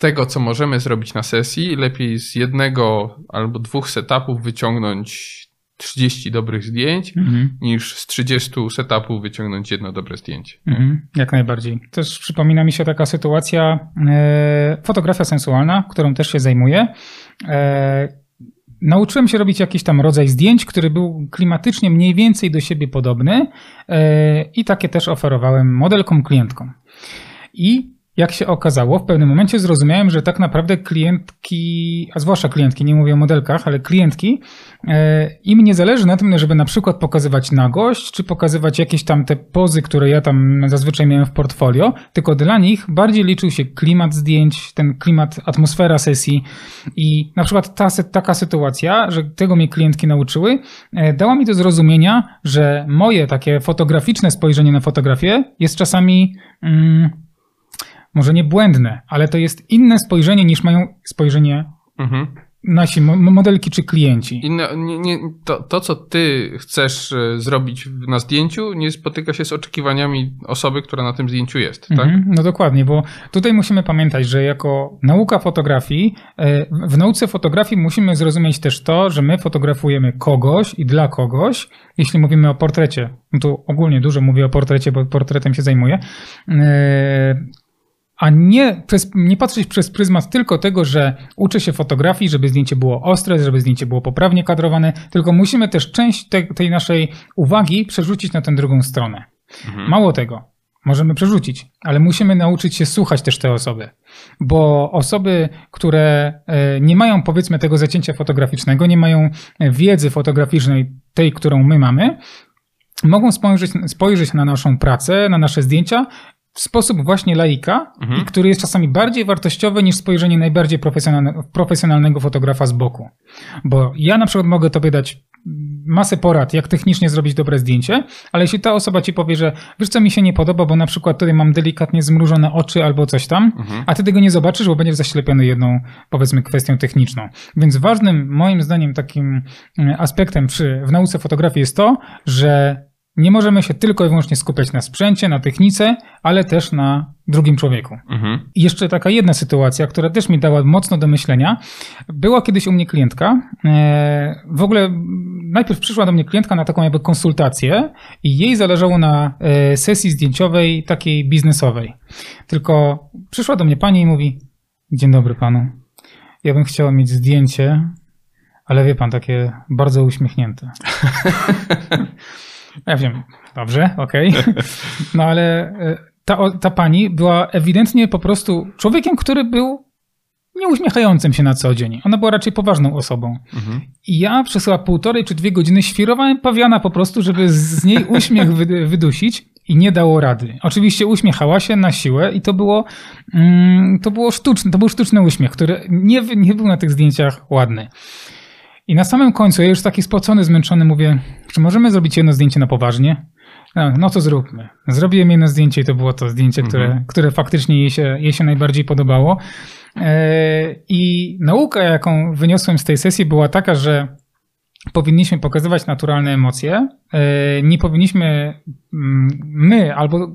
tego, co możemy zrobić na sesji. Lepiej z jednego albo dwóch setupów wyciągnąć 30 dobrych zdjęć, mhm. niż z 30 setupów wyciągnąć jedno dobre zdjęcie.
Mhm, jak najbardziej. Też przypomina mi się taka sytuacja, e, fotografia sensualna, którą też się zajmuję. E, nauczyłem się robić jakiś tam rodzaj zdjęć, który był klimatycznie mniej więcej do siebie podobny e, i takie też oferowałem modelkom, klientkom. I jak się okazało, w pewnym momencie zrozumiałem, że tak naprawdę klientki, a zwłaszcza klientki, nie mówię o modelkach, ale klientki, e, im nie zależy na tym, żeby na przykład pokazywać nagość, czy pokazywać jakieś tam te pozy, które ja tam zazwyczaj miałem w portfolio, tylko dla nich bardziej liczył się klimat zdjęć, ten klimat, atmosfera sesji i na przykład ta, taka sytuacja, że tego mnie klientki nauczyły, e, dała mi do zrozumienia, że moje takie fotograficzne spojrzenie na fotografię jest czasami... Mm, może nie błędne, ale to jest inne spojrzenie niż mają spojrzenie mhm. nasi modelki czy klienci.
Inne, nie, nie, to, to, co ty chcesz e, zrobić na zdjęciu, nie spotyka się z oczekiwaniami osoby, która na tym zdjęciu jest, tak? Mhm,
no dokładnie, bo tutaj musimy pamiętać, że jako nauka fotografii, e, w nauce fotografii musimy zrozumieć też to, że my fotografujemy kogoś i dla kogoś, jeśli mówimy o portrecie, no to ogólnie dużo mówię o portrecie, bo portretem się zajmuję, e, a nie, przez, nie patrzeć przez pryzmat tylko tego, że uczę się fotografii, żeby zdjęcie było ostre, żeby zdjęcie było poprawnie kadrowane, tylko musimy też część te, tej naszej uwagi przerzucić na tę drugą stronę. Mhm. Mało tego, możemy przerzucić, ale musimy nauczyć się słuchać też te osoby, bo osoby, które e, nie mają powiedzmy tego zacięcia fotograficznego, nie mają wiedzy fotograficznej, tej, którą my mamy, mogą spojrzeć, spojrzeć na naszą pracę, na nasze zdjęcia w sposób właśnie laika, mhm. który jest czasami bardziej wartościowy niż spojrzenie najbardziej profesjonalne, profesjonalnego fotografa z boku. Bo ja na przykład mogę tobie dać masę porad, jak technicznie zrobić dobre zdjęcie, ale jeśli ta osoba ci powie, że wiesz co mi się nie podoba, bo na przykład tutaj mam delikatnie zmrużone oczy albo coś tam, mhm. a ty tego nie zobaczysz, bo będziesz zaślepiony jedną, powiedzmy, kwestią techniczną. Więc ważnym, moim zdaniem, takim mm, aspektem przy, w nauce fotografii jest to, że nie możemy się tylko i wyłącznie skupiać na sprzęcie, na technice, ale też na drugim człowieku. Mhm. I jeszcze taka jedna sytuacja, która też mi dała mocno do myślenia. Była kiedyś u mnie klientka. E, w ogóle najpierw przyszła do mnie klientka na taką jakby konsultację i jej zależało na e, sesji zdjęciowej takiej biznesowej. Tylko przyszła do mnie pani i mówi: Dzień dobry panu. Ja bym chciała mieć zdjęcie, ale wie pan, takie bardzo uśmiechnięte. Ja wiem, dobrze, okej. Okay. No ale e, ta, ta pani była ewidentnie po prostu człowiekiem, który był nieuśmiechającym się na co dzień. Ona była raczej poważną osobą. Mhm. I ja przez chyba półtorej czy dwie godziny świrowałem pawiana po prostu, żeby z niej uśmiech wydusić i nie dało rady. Oczywiście uśmiechała się na siłę i to było, mm, to było sztuczne, to był sztuczny uśmiech, który nie, nie był na tych zdjęciach ładny. I na samym końcu, ja już taki spocony, zmęczony, mówię, czy możemy zrobić jedno zdjęcie na poważnie? No, no to zróbmy. Zrobiłem jedno zdjęcie i to było to zdjęcie, mhm. które, które faktycznie jej się, jej się najbardziej podobało. E, I nauka, jaką wyniosłem z tej sesji, była taka, że powinniśmy pokazywać naturalne emocje. E, nie powinniśmy mm, my albo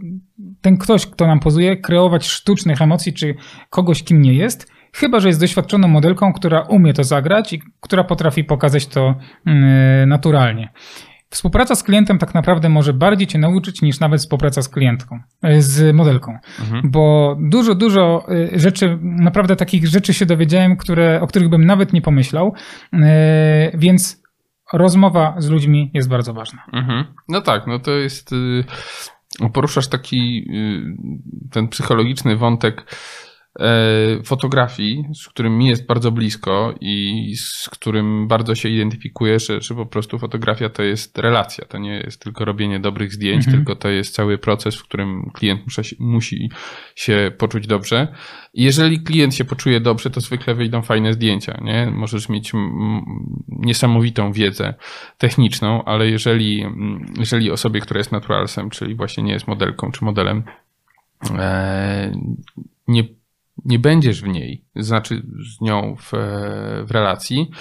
ten ktoś, kto nam pozuje, kreować sztucznych emocji czy kogoś, kim nie jest Chyba, że jest doświadczoną modelką, która umie to zagrać i która potrafi pokazać to mm, naturalnie. Współpraca z klientem tak naprawdę może bardziej cię nauczyć niż nawet współpraca z klientką, e, z modelką. Mhm. Bo dużo, dużo e, rzeczy, naprawdę takich rzeczy się dowiedziałem, które, o których bym nawet nie pomyślał. E, więc rozmowa z ludźmi jest bardzo ważna.
Mhm. No tak, no to jest. Y, poruszasz taki y, ten psychologiczny wątek E, fotografii, z którym mi jest bardzo blisko i z którym bardzo się identyfikuję, że, że po prostu fotografia to jest relacja. To nie jest tylko robienie dobrych zdjęć, mhm. tylko to jest cały proces, w którym klient musi, musi się poczuć dobrze. I jeżeli klient się poczuje dobrze, to zwykle wyjdą fajne zdjęcia. Nie? Możesz mieć niesamowitą wiedzę techniczną, ale jeżeli, jeżeli osobie, która jest naturalsem, czyli właśnie nie jest modelką czy modelem, e, nie nie będziesz w niej, znaczy z nią w, w relacji,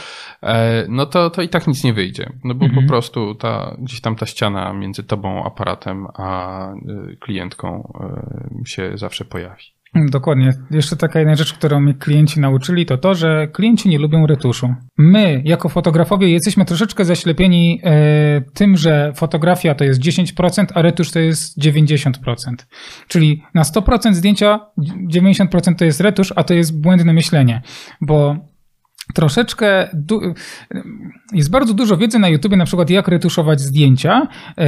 e, no to, to i tak nic nie wyjdzie. No bo mhm. po prostu ta, gdzieś tam ta ściana między tobą, aparatem, a y, klientką się zawsze pojawi.
Dokładnie. Jeszcze taka jedna rzecz, którą mnie klienci nauczyli, to to, że klienci nie lubią retuszu. My, jako fotografowie, jesteśmy troszeczkę zaślepieni e, tym, że fotografia to jest 10%, a retusz to jest 90%. Czyli na 100% zdjęcia 90% to jest retusz, a to jest błędne myślenie, bo troszeczkę. Jest bardzo dużo wiedzy na YouTube, na przykład jak retuszować zdjęcia, e,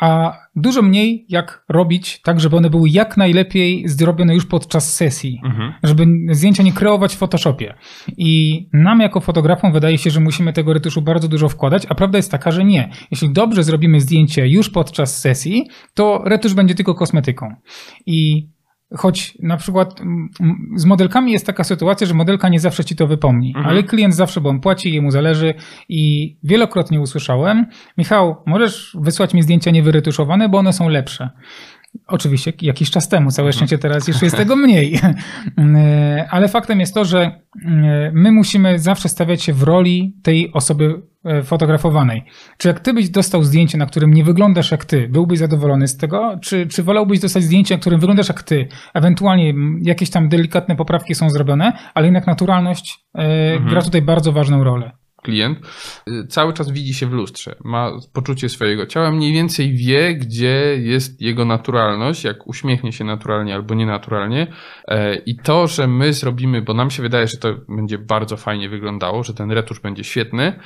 a dużo mniej jak robić tak, żeby one były jak najlepiej zrobione już podczas sesji, mhm. żeby zdjęcia nie kreować w Photoshopie. I nam jako fotografom wydaje się, że musimy tego retuszu bardzo dużo wkładać, a prawda jest taka, że nie. Jeśli dobrze zrobimy zdjęcie już podczas sesji, to retusz będzie tylko kosmetyką. I Choć na przykład z modelkami jest taka sytuacja, że modelka nie zawsze ci to wypomni, mhm. ale klient zawsze, bo on płaci, jemu zależy i wielokrotnie usłyszałem, Michał, możesz wysłać mi zdjęcia niewyretuszowane, bo one są lepsze. Oczywiście jakiś czas temu, całe szczęście teraz już jest tego mniej. Ale faktem jest to, że e, my musimy zawsze stawiać się w roli tej osoby e, fotografowanej. Czy jak ty byś dostał zdjęcie, na którym nie wyglądasz jak ty, byłbyś zadowolony z tego? Czy, czy wolałbyś dostać zdjęcie, na którym wyglądasz jak ty? Ewentualnie jakieś tam delikatne poprawki są zrobione, ale jednak naturalność e, mhm. gra tutaj bardzo ważną rolę
klient, y, cały czas widzi się w lustrze, ma poczucie swojego ciała, mniej więcej wie, gdzie jest jego naturalność, jak uśmiechnie się naturalnie albo nienaturalnie. E, I to, że my zrobimy, bo nam się wydaje, że to będzie bardzo fajnie wyglądało, że ten retusz będzie świetny,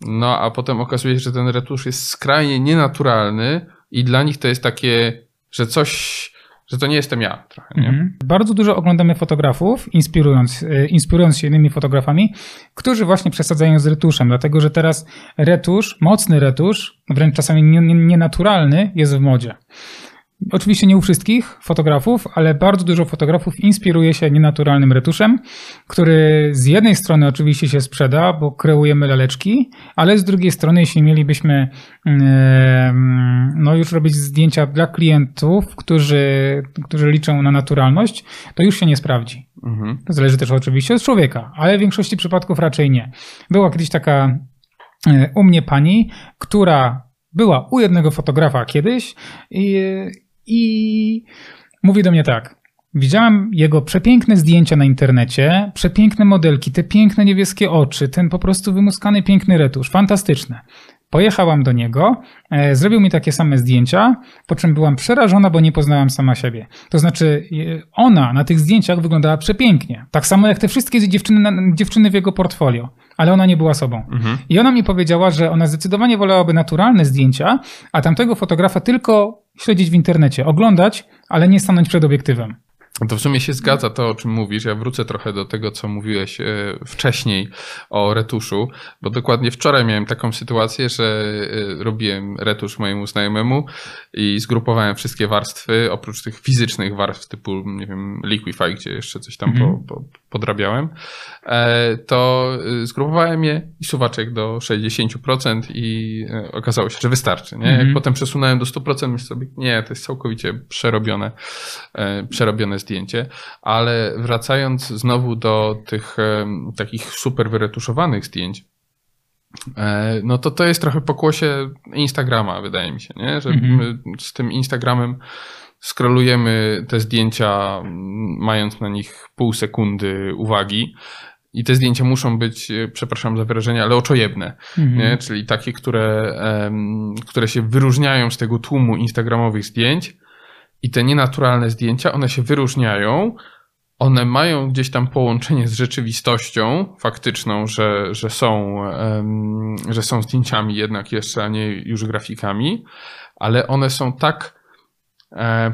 no a potem okazuje się, że ten retusz jest skrajnie nienaturalny i dla nich to jest takie, że coś że to nie jestem ja trochę. Nie? Mhm.
Bardzo dużo oglądamy fotografów, inspirując, e, inspirując się innymi fotografami, którzy właśnie przesadzają z retuszem, dlatego że teraz retusz, mocny retusz, wręcz czasami nienaturalny, jest w modzie. Oczywiście nie u wszystkich fotografów, ale bardzo dużo fotografów inspiruje się nienaturalnym retuszem, który z jednej strony oczywiście się sprzeda, bo kreujemy laleczki, ale z drugiej strony, jeśli mielibyśmy no już robić zdjęcia dla klientów, którzy, którzy liczą na naturalność, to już się nie sprawdzi. Mhm. To zależy też oczywiście od człowieka, ale w większości przypadków raczej nie. Była kiedyś taka e, u mnie pani, która była u jednego fotografa kiedyś i, i mówi do mnie tak. Widziałam jego przepiękne zdjęcia na internecie, przepiękne modelki, te piękne niebieskie oczy, ten po prostu wymuskany piękny retusz, fantastyczne. Pojechałam do niego, e, zrobił mi takie same zdjęcia, po czym byłam przerażona, bo nie poznałam sama siebie. To znaczy, e, ona na tych zdjęciach wyglądała przepięknie. Tak samo jak te wszystkie dziewczyny, dziewczyny w jego portfolio, ale ona nie była sobą. Mhm. I ona mi powiedziała, że ona zdecydowanie wolałaby naturalne zdjęcia, a tamtego fotografa tylko śledzić w internecie, oglądać, ale nie stanąć przed obiektywem.
To w sumie się zgadza to, o czym mówisz. Ja wrócę trochę do tego, co mówiłeś e, wcześniej o retuszu, bo dokładnie wczoraj miałem taką sytuację, że e, robiłem retusz mojemu znajomemu i zgrupowałem wszystkie warstwy, oprócz tych fizycznych warstw typu, nie wiem, Liquify, gdzie jeszcze coś tam mhm. po, po, podrabiałem, e, to zgrupowałem je i suwaczek do 60% i okazało się, że wystarczy. Nie? Jak mhm. potem przesunąłem do 100%, myślę sobie, nie, to jest całkowicie przerobione, przerobione zdjęcie, ale wracając znowu do tych takich super wyretuszowanych zdjęć, e, no to to jest trochę pokłosie Instagrama, wydaje mi się, nie? że mhm. my z tym Instagramem skrolujemy te zdjęcia, mając na nich pół sekundy uwagi. I te zdjęcia muszą być, e, przepraszam za wyrażenie, ale oczojebne. Mhm. Nie? Czyli takie, które, um, które się wyróżniają z tego tłumu instagramowych zdjęć, i te nienaturalne zdjęcia, one się wyróżniają, one mają gdzieś tam połączenie z rzeczywistością faktyczną, że, że, są, um, że są zdjęciami jednak jeszcze, a nie już grafikami, ale one są tak, e,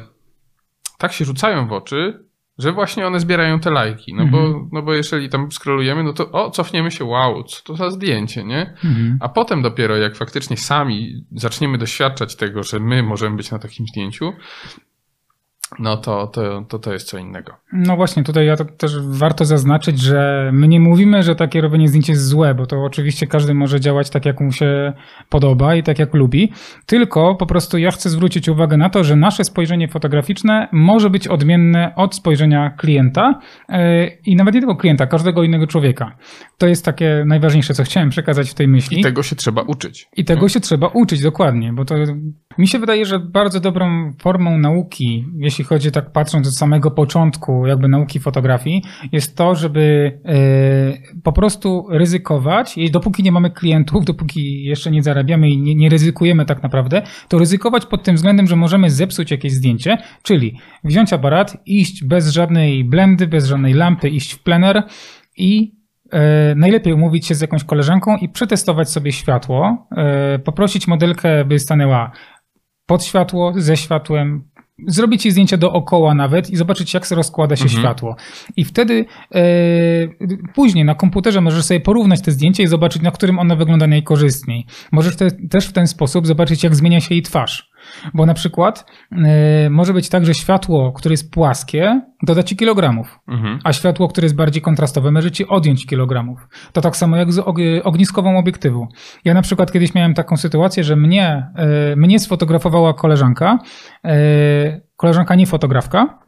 tak się rzucają w oczy, że właśnie one zbierają te lajki. No, mhm. bo, no bo jeżeli tam scrollujemy, no to o, cofniemy się, wow, co to za zdjęcie, nie? Mhm. A potem dopiero jak faktycznie sami zaczniemy doświadczać tego, że my możemy być na takim zdjęciu, no to, to, to, to jest co innego.
No właśnie, tutaj ja też warto zaznaczyć, że my nie mówimy, że takie robienie zdjęć jest złe, bo to oczywiście każdy może działać tak, jak mu się podoba i tak, jak lubi. Tylko po prostu ja chcę zwrócić uwagę na to, że nasze spojrzenie fotograficzne może być odmienne od spojrzenia klienta e, i nawet nie tylko klienta, każdego innego człowieka. To jest takie najważniejsze, co chciałem przekazać w tej myśli.
I tego się trzeba uczyć.
I tego się trzeba uczyć, dokładnie, bo to Mi się wydaje, że bardzo dobrą formą nauki, jeśli chodzi tak patrząc od samego początku jakby nauki fotografii, jest to, żeby e, po prostu ryzykować i dopóki nie mamy klientów, dopóki jeszcze nie zarabiamy i nie, nie ryzykujemy tak naprawdę, to ryzykować pod tym względem, że możemy zepsuć jakieś zdjęcie, czyli wziąć aparat, iść bez żadnej blendy, bez żadnej lampy, iść w plener i E, najlepiej umówić się z jakąś koleżanką i przetestować sobie światło, e, poprosić modelkę, by stanęła pod światło, ze światłem, zrobić jej zdjęcia dookoła nawet i zobaczyć, jak rozkłada się mhm. światło. I wtedy e, później na komputerze możesz sobie porównać te zdjęcia i zobaczyć, na którym ona wygląda najkorzystniej. Możesz te, też w ten sposób zobaczyć, jak zmienia się jej twarz. Bo na przykład y, może być tak, że światło, które jest płaskie, doda ci kilogramów, mhm. a światło, które jest bardziej kontrastowe, może ci odjąć kilogramów. To tak samo jak z ogniskową obiektywu. Ja na przykład kiedyś miałem taką sytuację, że mnie, y, mnie sfotografowała koleżanka, y, koleżanka nie fotografka,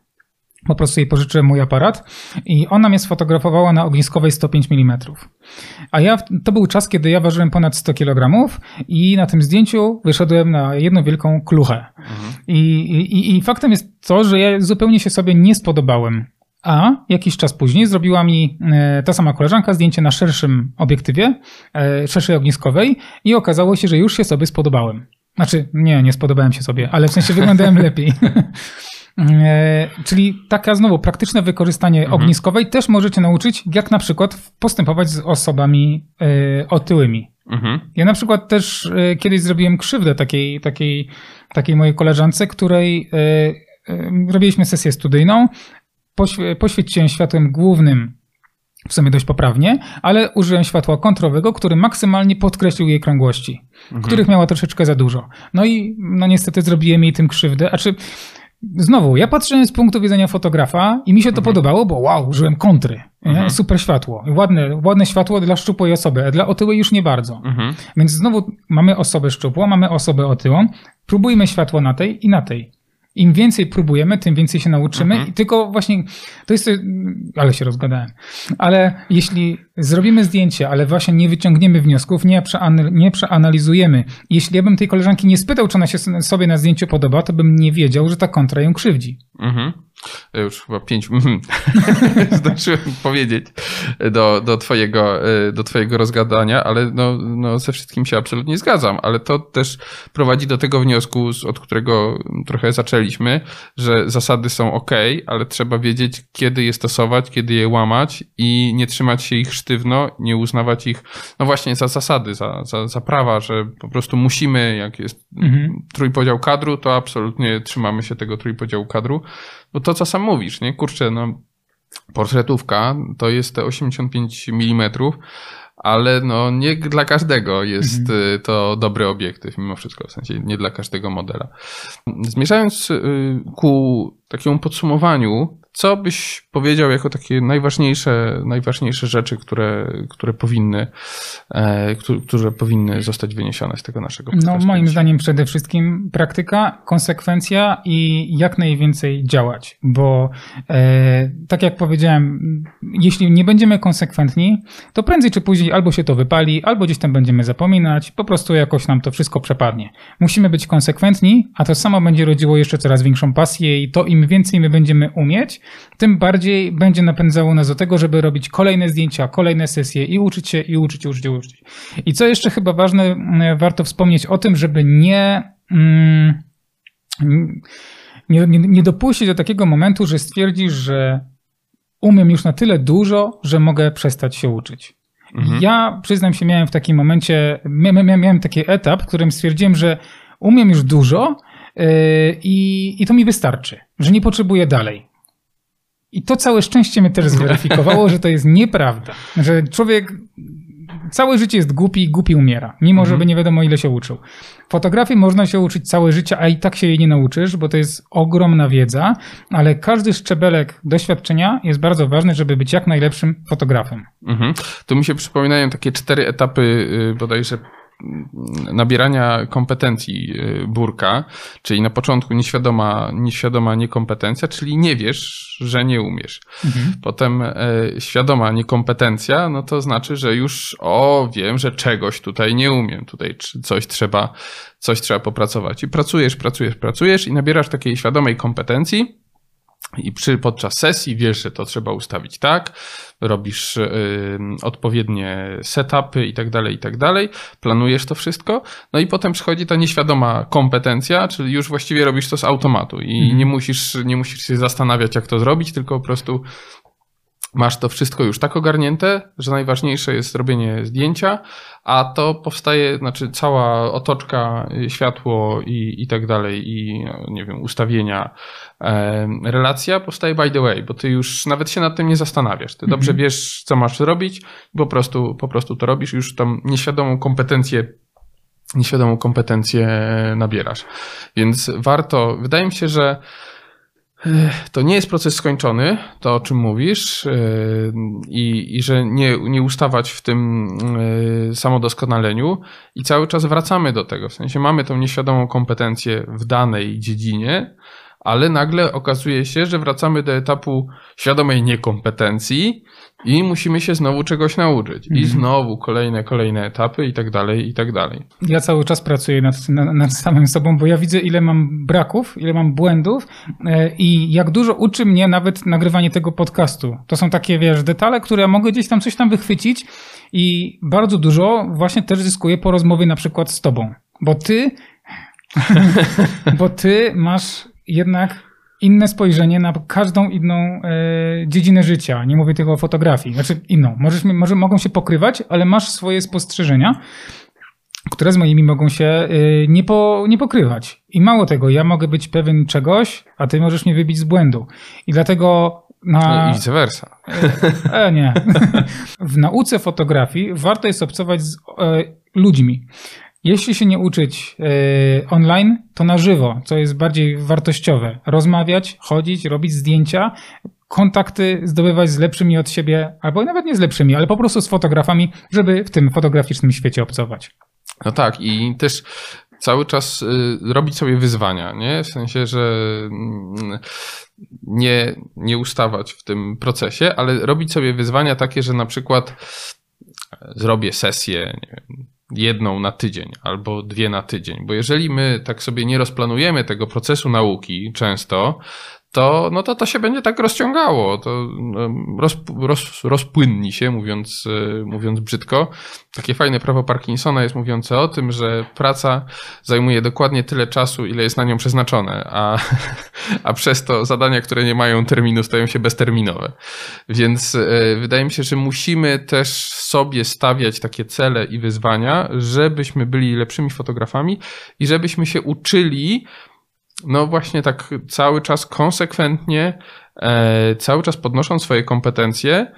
po prostu jej pożyczyłem mój aparat i ona mnie sfotografowała na ogniskowej 105 mm. A ja, to był czas, kiedy ja ważyłem ponad 100 kg i na tym zdjęciu wyszedłem na jedną wielką kluchę. Mhm. I, i, I faktem jest to, że ja zupełnie się sobie nie spodobałem. A jakiś czas później zrobiła mi e, ta sama koleżanka zdjęcie na szerszym obiektywie, e, szerszej ogniskowej i okazało się, że już się sobie spodobałem. Znaczy, nie, nie spodobałem się sobie, ale w sensie wyglądałem lepiej. E, czyli taka znowu praktyczne wykorzystanie mhm. ogniskowej też możecie nauczyć, jak na przykład postępować z osobami e, otyłymi. Mhm. Ja na przykład też e, kiedyś zrobiłem krzywdę takiej, takiej, takiej mojej koleżance, której robiliśmy sesję studyjną, poświeciłem światłem głównym w sumie dość poprawnie, ale użyłem światła kontrowego, który maksymalnie podkreślił jej krągłości, mhm. których miała troszeczkę za dużo. No i no niestety zrobiłem jej tym krzywdę. A czy Znowu, ja patrzyłem z punktu widzenia fotografa i mi się to mhm. podobało, bo wow, użyłem kontry. Mhm. Super światło. Ładne, ładne światło dla szczupłej osoby, a dla otyłej już nie bardzo. Mhm. Więc znowu mamy osobę szczupłą, mamy osobę otyłą. Próbujmy światło na tej i na tej. Im więcej próbujemy, tym więcej się nauczymy. Mhm. I tylko właśnie to jest. Ale się rozgadałem. Ale jeśli zrobimy zdjęcie, ale właśnie nie wyciągniemy wniosków, nie, nie przeanalizujemy. Jeśli ja bym tej koleżanki nie spytał, czy ona się sobie na zdjęciu podoba, to bym nie wiedział, że ta kontra ją krzywdzi. Mhm.
Już chyba pięć zdążyłem powiedzieć do, do, twojego, do twojego rozgadania, ale no, no ze wszystkim się absolutnie zgadzam, ale to też prowadzi do tego wniosku, od którego trochę zaczęliśmy, że zasady są ok, ale trzeba wiedzieć, kiedy je stosować, kiedy je łamać i nie trzymać się ich sztywno, nie uznawać ich, no właśnie za zasady, za, za, za prawa, że po prostu musimy, jak jest mhm. trójpodział kadru, to absolutnie trzymamy się tego trójpodziału kadru, bo to, co sam mówisz, nie? Kurczę, no portretówka to jest te 85 mm, ale no nie dla każdego jest mhm. Y, to dobry obiektyw mimo wszystko, w sensie nie dla każdego modela. Zmierzając y, ku takiemu podsumowaniu, co byś powiedział jako takie najważniejsze, najważniejsze rzeczy, które, które powinny, e, które powinny zostać wyniesione z tego naszego
No moim zdaniem przede wszystkim praktyka, konsekwencja i jak najwięcej działać, bo e, tak jak powiedziałem, jeśli nie będziemy konsekwentni, to prędzej czy później albo się to wypali, albo gdzieś tam będziemy zapominać, po prostu jakoś nam to wszystko przepadnie. Musimy być konsekwentni, a to samo będzie rodziło jeszcze coraz większą pasję i to im więcej my będziemy umieć, tym bardziej będzie napędzało nas do tego, żeby robić kolejne zdjęcia, kolejne sesje i uczyć się, i uczyć, i uczyć, i uczyć. I co jeszcze chyba ważne, mm, warto wspomnieć o tym, żeby nie, mm, nie, nie, nie dopuścić do takiego momentu, że stwierdzisz, że umiem już na tyle dużo, że mogę przestać się uczyć. Mhm. Ja przyznam się, miałem w takim momencie, miałem taki etap, w którym stwierdziłem, że umiem już dużo yy, i, i to mi wystarczy, że nie potrzebuję dalej. I to całe szczęście mnie też zweryfikowało, że to jest nieprawda. Że człowiek całe życie jest głupi i głupi umiera, mimo mhm. żeby nie wiadomo ile się uczył. Fotografii można się uczyć całe życie, a i tak się jej nie nauczysz, bo to jest ogromna wiedza, ale każdy szczebelek doświadczenia jest bardzo ważny, żeby być jak najlepszym fotografem.
Mhm. Tu mi się przypominają takie cztery etapy y, bodajże nabierania kompetencji y, burka, czyli na początku nieświadoma, nieświadoma niekompetencja, czyli nie wiesz, że nie umiesz. Mhm. Potem e, świadoma niekompetencja, no to znaczy, że już o, wiem, że czegoś tutaj nie umiem, tutaj coś trzeba, coś trzeba popracować. I pracujesz, pracujesz, pracujesz i nabierasz takiej świadomej kompetencji, i przy, podczas sesji wiesz, że to trzeba ustawić tak, robisz y, odpowiednie setupy i tak dalej, i tak dalej, planujesz to wszystko, no i potem przychodzi ta nieświadoma kompetencja, czyli już właściwie robisz to z automatu i mm. nie, musisz, nie musisz się zastanawiać, jak to zrobić, tylko po prostu masz to wszystko już tak ogarnięte, że najważniejsze jest robienie zdjęcia, a to powstaje, znaczy cała otoczka, y, światło i, i tak dalej, i no, nie wiem, ustawienia, e, relacja powstaje by the way, bo ty już nawet się nad tym nie zastanawiasz. Ty dobrze mhm. wiesz, co masz zrobić, po prostu, po prostu to robisz, już tam nieświadomą kompetencję nieświadomą kompetencję nabierasz. Więc warto, wydaje mi się, że to nie jest proces skończony, to o czym mówisz, yy, i, i że nie, nie ustawać w tym yy, samodoskonaleniu i cały czas wracamy do tego. W sensie mamy tą nieświadomą kompetencję w danej dziedzinie, ale nagle okazuje się, że wracamy do etapu świadomej niekompetencji i musimy się znowu czegoś nauczyć. I mhm. znowu kolejne, kolejne etapy i tak dalej, i tak dalej.
Ja cały czas pracuję nad, nad, nad samym sobą, bo ja widzę, ile mam braków, ile mam błędów e, i jak dużo uczy mnie nawet nagrywanie tego podcastu. To są takie, wiesz, detale, które mogę gdzieś tam coś tam wychwycić i bardzo dużo właśnie też zyskuję po rozmowie na przykład z tobą. Bo ty, bo ty masz jednak inne spojrzenie na każdą inną e, dziedzinę życia. Nie mówię tylko o fotografii. Znaczy inną. Możesz, może mogą się pokrywać, ale masz swoje spostrzeżenia, które z moimi mogą się e, nie, po, nie pokrywać. I mało tego, ja mogę być pewien czegoś, a ty możesz mnie wybić z błędu. I dlatego
na... No I vice versa.
E, e nie. w nauce fotografii warto jest obcować z e, ludźmi. Jeśli się nie uczyć yy, online, to na żywo, co jest bardziej wartościowe. Rozmawiać, chodzić, robić zdjęcia, kontakty zdobywać z lepszymi od siebie, albo nawet nie z lepszymi, ale po prostu z fotografami, żeby w tym fotograficznym świecie obcować.
No tak, i też cały czas y, robić sobie wyzwania, nie? W sensie, że mm, nie, nie ustawać w tym procesie, ale robić sobie wyzwania takie, że na przykład zrobię sesję, nie wiem, jedną na tydzień albo dwie na tydzień. Bo jeżeli my tak sobie nie rozplanujemy tego procesu nauki często, to, no to to się będzie tak rozciągało. To roz, roz, rozpłynni się, mówiąc, e, mówiąc brzydko. Takie fajne prawo Parkinsona jest mówiące o tym, że praca zajmuje dokładnie tyle czasu, ile jest na nią przeznaczone, a, a przez to zadania, które nie mają terminu, stają się bezterminowe. Więc e, wydaje mi się, że musimy też sobie stawiać takie cele i wyzwania, żebyśmy byli lepszymi fotografami i żebyśmy się uczyli no właśnie tak cały czas konsekwentnie, e, cały czas podnosząc swoje kompetencje,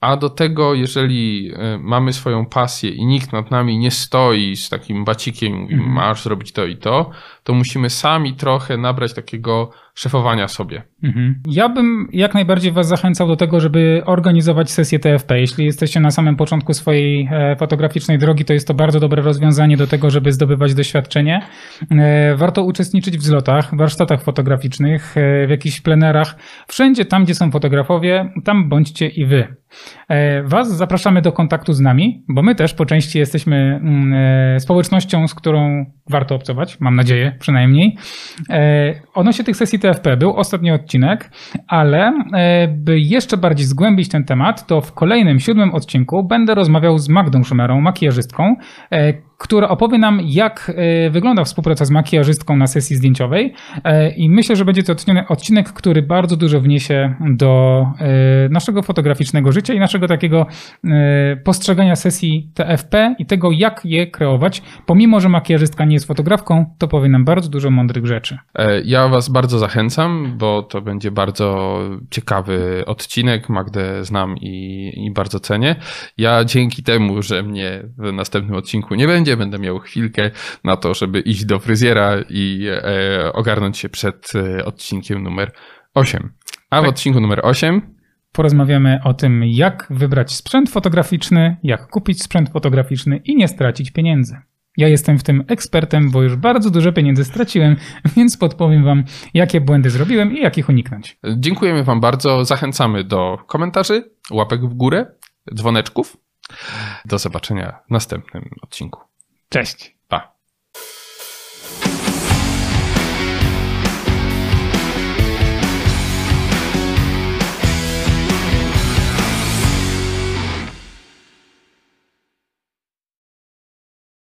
a do tego, jeżeli e, mamy swoją pasję i nikt nad nami nie stoi z takim bacikiem i mówi, mm. masz zrobić to i to, to musimy sami trochę nabrać takiego szefowania sobie. Mhm.
Ja bym jak najbardziej Was zachęcał do tego, żeby organizować sesję TFP. Jeśli jesteście na samym początku swojej e, fotograficznej drogi, to jest to bardzo dobre rozwiązanie do tego, żeby zdobywać doświadczenie. E, warto uczestniczyć w zlotach, warsztatach fotograficznych, e, w jakichś plenerach. Wszędzie tam, gdzie są fotografowie, tam bądźcie i Wy. Was zapraszamy do kontaktu z nami, bo my też po części jesteśmy mm, społecznością, z którą warto obcować, mam nadzieję przynajmniej. Odnośnie tych sesji TFP był ostatni odcinek, ale e, by jeszcze bardziej zgłębić ten temat, to w kolejnym, siódmym odcinku będę rozmawiał z Magdą Szumerą, makijażystką, e, która opowie nam, jak e, wygląda współpraca z makijażystką na sesji zdjęciowej. I myślę, że będzie to odcinek, który bardzo dużo wniesie do naszego fotograficznego życia i naszego takiego postrzegania sesji TFP i tego, jak je kreować. Pomimo, że makijażystka nie jest fotografką, to powie nam bardzo dużo mądrych rzeczy.
Ja Was bardzo zachęcam, bo to będzie bardzo ciekawy odcinek. Magdę znam i, i bardzo cenię. Ja dzięki temu, że mnie w następnym odcinku nie będzie, będę miał chwilkę na to, żeby iść do fryzjera i e, ogarnąć się przed e, odcinkiem numer 8. A tak. w odcinku numer 8
porozmawiamy o tym, jak wybrać sprzęt fotograficzny, jak kupić sprzęt fotograficzny i nie stracić pieniędzy. Ja jestem w tym ekspertem, bo już bardzo dużo pieniędzy straciłem, więc podpowiem Wam, jakie błędy zrobiłem i jak ich uniknąć.
Dziękujemy Wam bardzo. Zachęcamy do komentarzy, łapek w górę, dzwoneczków. Do zobaczenia w następnym odcinku.
Cześć.
Pa.